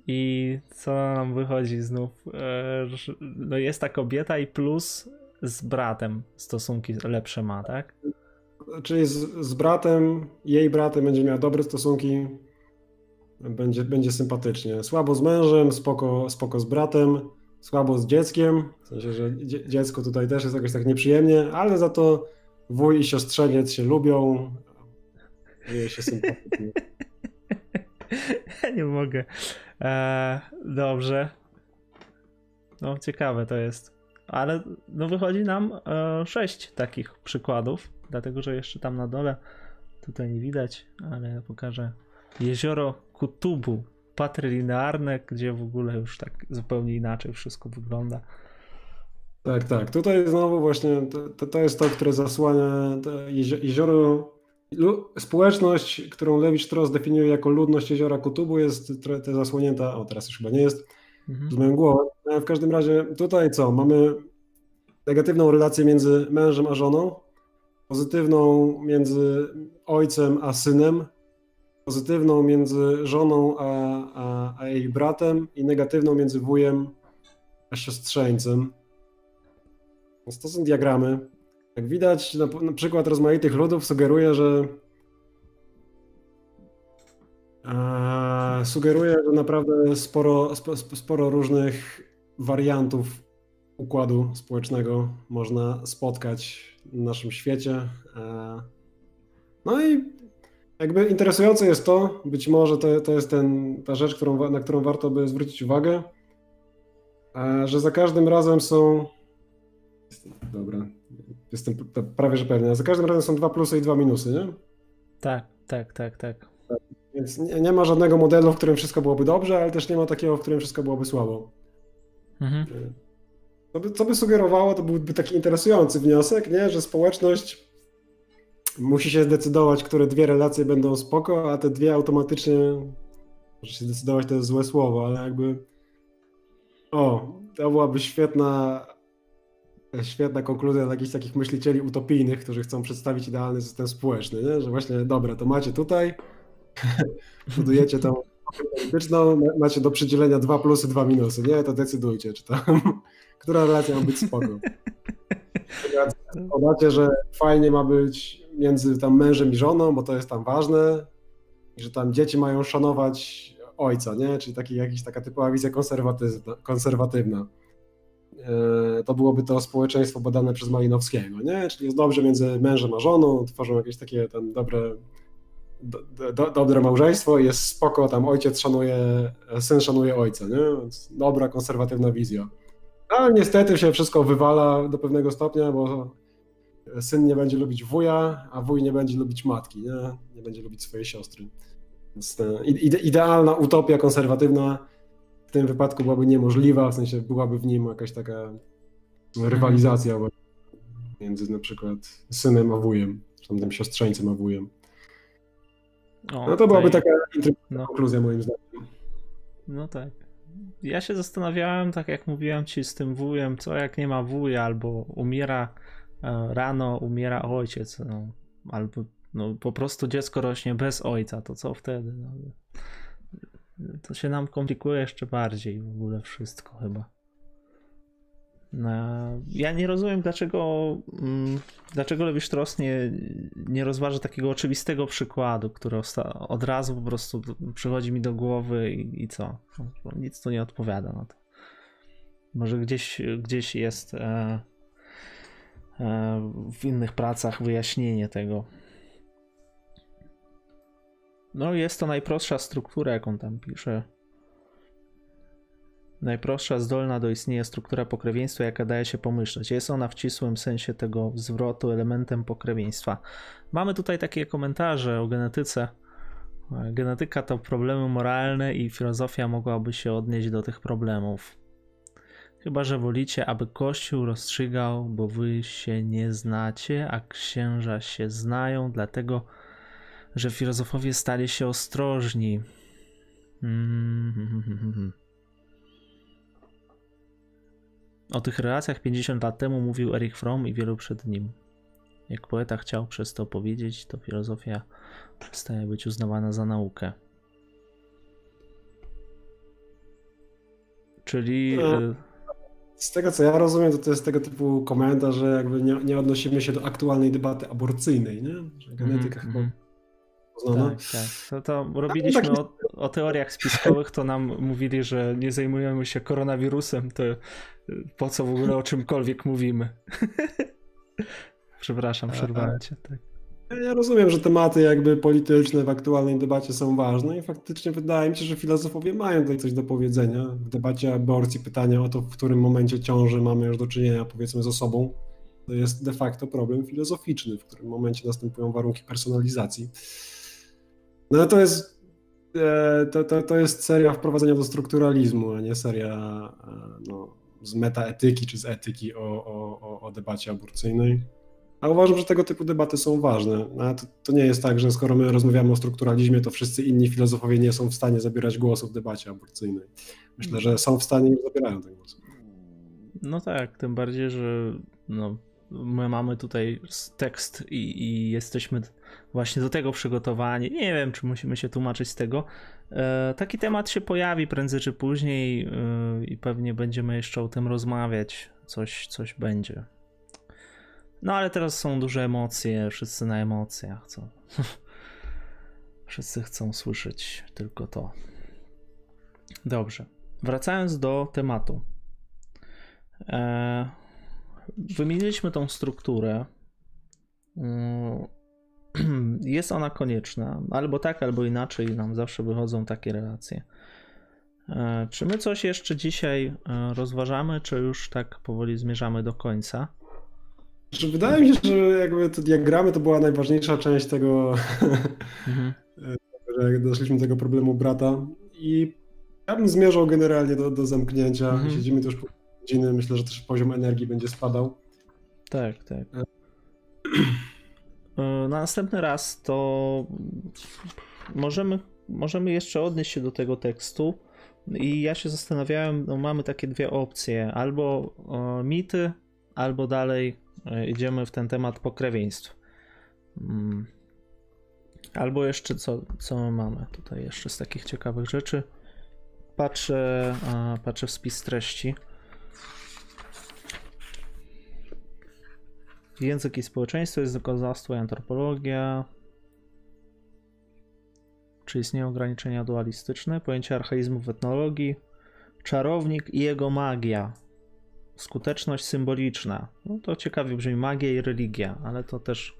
I co nam wychodzi znów? E, no jest ta kobieta i plus z bratem stosunki lepsze ma, tak? Czyli z, z bratem, jej bratem będzie miała dobre stosunki, będzie, będzie sympatycznie. Słabo z mężem, spoko, spoko z bratem, słabo z dzieckiem, w sensie, że dziecko tutaj też jest jakoś tak nieprzyjemnie, ale za to wuj i siostrzeniec się lubią, dzieje się sympatycznie. Nie mogę. Eee, dobrze. No, ciekawe to jest. Ale no wychodzi nam e, sześć takich przykładów, dlatego że jeszcze tam na dole, tutaj nie widać, ale pokażę jezioro Kutubu, patrylinearne, gdzie w ogóle już tak zupełnie inaczej wszystko wygląda. Tak, tak. Tutaj znowu właśnie to, to jest to, które zasłania jezioro. Społeczność, którą Lewicz Strauss definiuje jako ludność jeziora Kutubu, jest trochę zasłonięta. O, teraz już chyba nie jest. Mhm. Z moją głową. W każdym razie tutaj co? Mamy negatywną relację między mężem a żoną, pozytywną między ojcem a synem, pozytywną między żoną a, a, a jej bratem i negatywną między wujem a siostrzeńcem. Więc to są diagramy. Jak widać, na, na przykład rozmaitych ludów sugeruje, że e, sugeruje, że naprawdę sporo, sp, sporo różnych wariantów układu społecznego można spotkać naszym świecie. E, no i jakby interesujące jest to, być może to, to jest ten, ta rzecz, którą, na którą warto by zwrócić uwagę, e, że za każdym razem są. Dobra, jestem prawie że pewny. Za każdym razem są dwa plusy i dwa minusy, nie? Tak, tak, tak, tak. tak więc nie, nie, ma żadnego modelu, w którym wszystko byłoby dobrze, ale też nie ma takiego, w którym wszystko byłoby słabo. Mhm. Co by, co by sugerowało, to byłby taki interesujący wniosek, nie? że społeczność musi się zdecydować, które dwie relacje będą spoko, a te dwie automatycznie może się zdecydować, to jest złe słowo, ale jakby o, to byłaby świetna świetna konkluzja dla jakichś takich myślicieli utopijnych, którzy chcą przedstawić idealny system społeczny, nie? że właśnie dobra, to macie tutaj, budujecie tą polityczną, macie do przydzielenia dwa plusy, dwa minusy, nie? To decydujcie, czy tam, która relacja ma być spoko. Podacie, że fajnie ma być między tam mężem i żoną, bo to jest tam ważne, że tam dzieci mają szanować ojca, nie? Czyli taki, jakiś taka typowa wizja konserwatywna. konserwatywna. e, to byłoby to społeczeństwo badane przez Malinowskiego, nie? Czyli jest dobrze między mężem a żoną, tworzą jakieś takie tam dobre, do, do, dobre małżeństwo i jest spoko, tam ojciec szanuje, syn szanuje ojca, nie? Więc dobra, konserwatywna wizja. Ale niestety się wszystko wywala do pewnego stopnia, bo syn nie będzie lubić wuja, a wuj nie będzie lubić matki, nie, nie będzie lubić swojej siostry. Więc ide idealna utopia konserwatywna w tym wypadku byłaby niemożliwa, w sensie byłaby w nim jakaś taka rywalizacja między na przykład synem a wujem, czy tam tym siostrzeńcem a wujem. O, no to byłaby taka no. konkluzja moim zdaniem. No tak. Ja się zastanawiałem, tak jak mówiłem ci z tym wujem, co jak nie ma wuja albo umiera E, rano umiera ojciec, no, albo no, po prostu dziecko rośnie bez ojca, to co wtedy? No, to się nam komplikuje jeszcze bardziej w ogóle wszystko chyba. Ja nie rozumiem, dlaczego, mm, dlaczego Lewi Strauss nie, nie rozważa takiego oczywistego przykładu, który od razu po prostu przychodzi mi do głowy i, i co? Nic tu nie odpowiada na to. Może gdzieś, gdzieś jest. E, E, w innych pracach wyjaśnienie tego. No, jest to najprostsza struktura, jaką tam pisze. Najprostsza, zdolna do istnienia struktura pokrewieństwa, jaka daje się pomyśleć. Jest ona w ścisłym sensie tego zwrotu elementem pokrewieństwa. Mamy tutaj takie komentarze o genetyce. Genetyka to problemy moralne i filozofia mogłaby się odnieść do tych problemów. Chyba, że wolicie, aby Kościół rozstrzygał, bo wy się nie znacie, a księża się znają, dlatego, że filozofowie stali się ostrożni. O tych relacjach 50 lat temu mówił Erich Fromm i wielu przed nim. Jak poeta chciał przez to powiedzieć, to filozofia przestaje być uznawana za naukę. Czyli. No z tego co ja rozumiem, to to jest tego typu komentarz, że jakby nie, nie odnosimy się do aktualnej debaty aborcyjnej, nie? Że genetyka mm, chyba mm. Tak, tak. To, to robiliśmy tak, o, o, teoriach spiskowych, to nam mówili, że nie zajmujemy się koronawirusem, to po co w ogóle o czymkolwiek mówimy. Przepraszam, przerwałem cię. Tak. Ja rozumiem, że tematy jakby polityczne w aktualnej debacie są ważne i faktycznie wydaje mi się, że filozofowie mają tutaj coś do powiedzenia. W debacie aborcji pytania o to, w którym momencie ciąży mamy już do czynienia powiedzmy z osobą, to jest de facto problem filozoficzny, w którym momencie następują warunki personalizacji. No to jest, to, to, to jest seria wprowadzenia do strukturalizmu, a nie seria e, no, z metaetyki czy z etyki o, o, o debacie aborcyjnej. A uważam, że tego typu debaty są ważne. To, to, nie jest tak, że skoro my rozmawiamy o strukturalizmie, to wszyscy inni filozofowie nie są w stanie zabierać głosu w debacie aborcyjnej. Myślę, że są w stanie i zabierają ten głos. No tak, tym bardziej, że no, my mamy tutaj tekst i, i, jesteśmy właśnie do tego przygotowani. Nie wiem, czy musimy się tłumaczyć z tego. E, taki temat się pojawi prędzej czy później e, i pewnie będziemy jeszcze o tym rozmawiać. Coś, coś będzie. No ale teraz są duże emocje, wszyscy na emocjach, co? wszyscy chcą słyszeć tylko to. Dobrze. Wracając do tematu. E, wymieniliśmy tą strukturę. Mm, jest ona konieczna, albo tak, albo inaczej nam zawsze wychodzą takie relacje. E, czy my coś jeszcze dzisiaj e, rozważamy, czy już tak powoli zmierzamy do końca? Znaczy, wydaje mi się, że jakby to diagramy to była najważniejsza część tego, mhm. że doszliśmy do tego problemu brata i ja bym zmierzał generalnie do, do zamknięcia. Mhm. Siedzimy tu już po godziny, myślę, że też poziom energii będzie spadał. Tak, tak. E. E, na następny raz to możemy, możemy jeszcze odnieść się do tego tekstu i ja się zastanawiałem, no mamy takie dwie opcje, albo o, mity, albo dalej E, idziemy w ten temat pokrewieństw. Mm. Albo jeszcze co, co mamy tutaj jeszcze z takich ciekawych rzeczy. Patrzę, patrzę w spis treści. Język i społeczeństwo, językoznawstwo i antropologia. Czy istnieją ograniczenia dualistyczne? Pojęcie archaizmu w etnologii. Czarownik i jego magia. skuteczność symboliczna. No to ciekawie brzmi magia i religia, ale to też.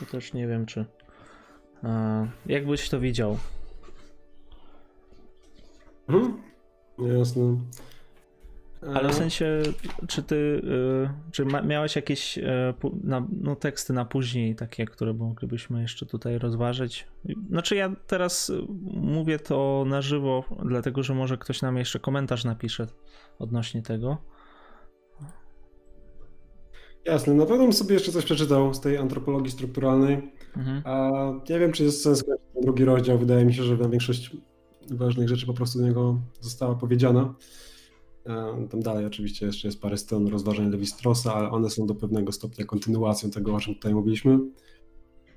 To też nie wiem, czy. E, jak byś to widział? Mhm. Jasne. Ale w E, sensie, czy ty, y, czy miałeś jakieś y, no, teksty na później, takie, które moglibyśmy jeszcze tutaj rozważyć? Znaczy ja teraz y, mówię to na żywo, dlatego że może ktoś nam jeszcze komentarz napisze odnośnie tego. Jasne, na pewno bym sobie jeszcze coś przeczytał z tej antropologii strukturalnej. Mhm. A nie wiem, czy jest sens drugi rozdział. Wydaje mi się, że na większość ważnych rzeczy po prostu do niego została powiedziana. Tam dalej oczywiście jeszcze jest parę stron rozważań Lewi-Strossa, ale one są do pewnego stopnia kontynuacją tego, o czym tutaj mówiliśmy.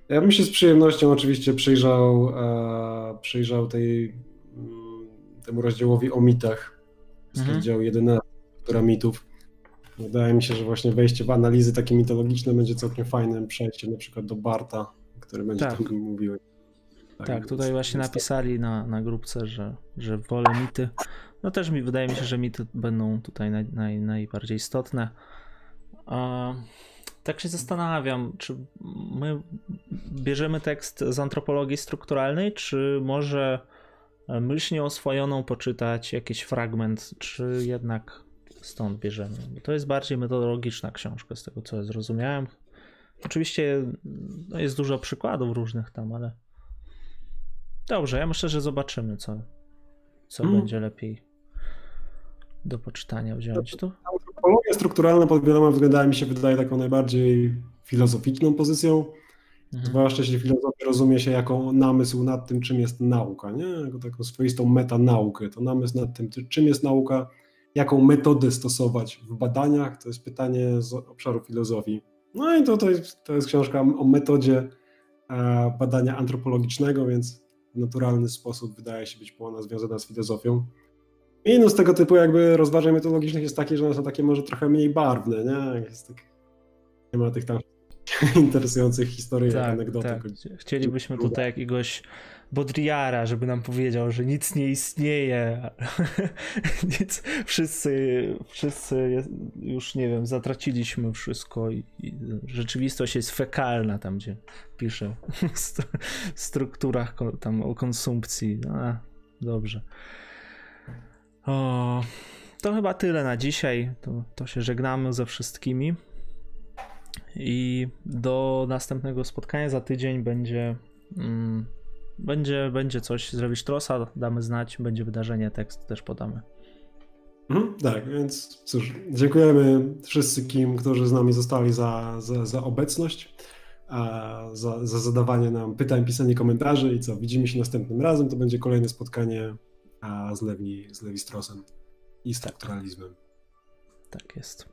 Ja bym się z przyjemnością oczywiście przyjrzał, e, przyjrzał tej, mm, temu rozdziałowi o mitach Mhm. rozdziału 11, która mitów. Wydaje mi się, że właśnie wejście w analizy takie mitologiczne będzie całkiem fajnym przejściem na przykład do Barta, który będzie Tak. tam mówił. Tak, tutaj więc- właśnie napisali na, na grupce, że, że wolę mity. No też mi wydaje mi się, że mity będą tutaj naj, naj, najbardziej istotne. A, tak się zastanawiam, czy my bierzemy tekst z antropologii strukturalnej, czy może myślnie oswojoną poczytać jakiś fragment, czy jednak stąd bierzemy? Bo to jest bardziej metodologiczna książka, z tego co ja zrozumiałem. Oczywiście no, jest dużo przykładów różnych tam, ale Dobrze, ja myślę, że zobaczymy, co, co Mm. będzie lepiej do poczytania wziąć tu. Antropologia strukturalna pod wieloma względami mi się wydaje taką najbardziej filozoficzną pozycją, Mhm. zwłaszcza jeśli filozofię rozumie się jako namysł nad tym, czym jest nauka, nie? Jako taką swoistą metanaukę. To namysł nad tym, ty- czym jest nauka, jaką metodę stosować w badaniach, to jest pytanie z obszaru filozofii. No i to, to, jest, to jest książka o metodzie e, badania antropologicznego, więc w naturalny sposób wydaje się być ona związana z filozofią. Minus tego typu jakby rozważań metodologicznych jest taki, że one są takie może trochę mniej barwne, nie? Tak, nie ma tych tam interesujących historii, Tak, anegdotek. tak. Chcielibyśmy tutaj jakiegoś Bodriara, żeby nam powiedział, że nic nie istnieje. nic, wszyscy, wszyscy już, nie wiem, zatraciliśmy wszystko i, i rzeczywistość jest fekalna tam, gdzie pisze w stru- strukturach tam o konsumpcji. A, dobrze. O, to chyba tyle na dzisiaj. To, to się żegnamy ze wszystkimi. I do następnego spotkania za tydzień będzie. Mm, będzie, będzie coś z Lewistrosa, damy znać, będzie wydarzenie, tekst też podamy. Mhm, tak, więc cóż, dziękujemy wszystkim, którzy z nami zostali za, za, za obecność, za, za zadawanie nam pytań, pisanie komentarzy i co, widzimy się następnym razem, to będzie kolejne spotkanie a, z, Lewi, z Lewistrosem i strukturalizmem. Tak jest.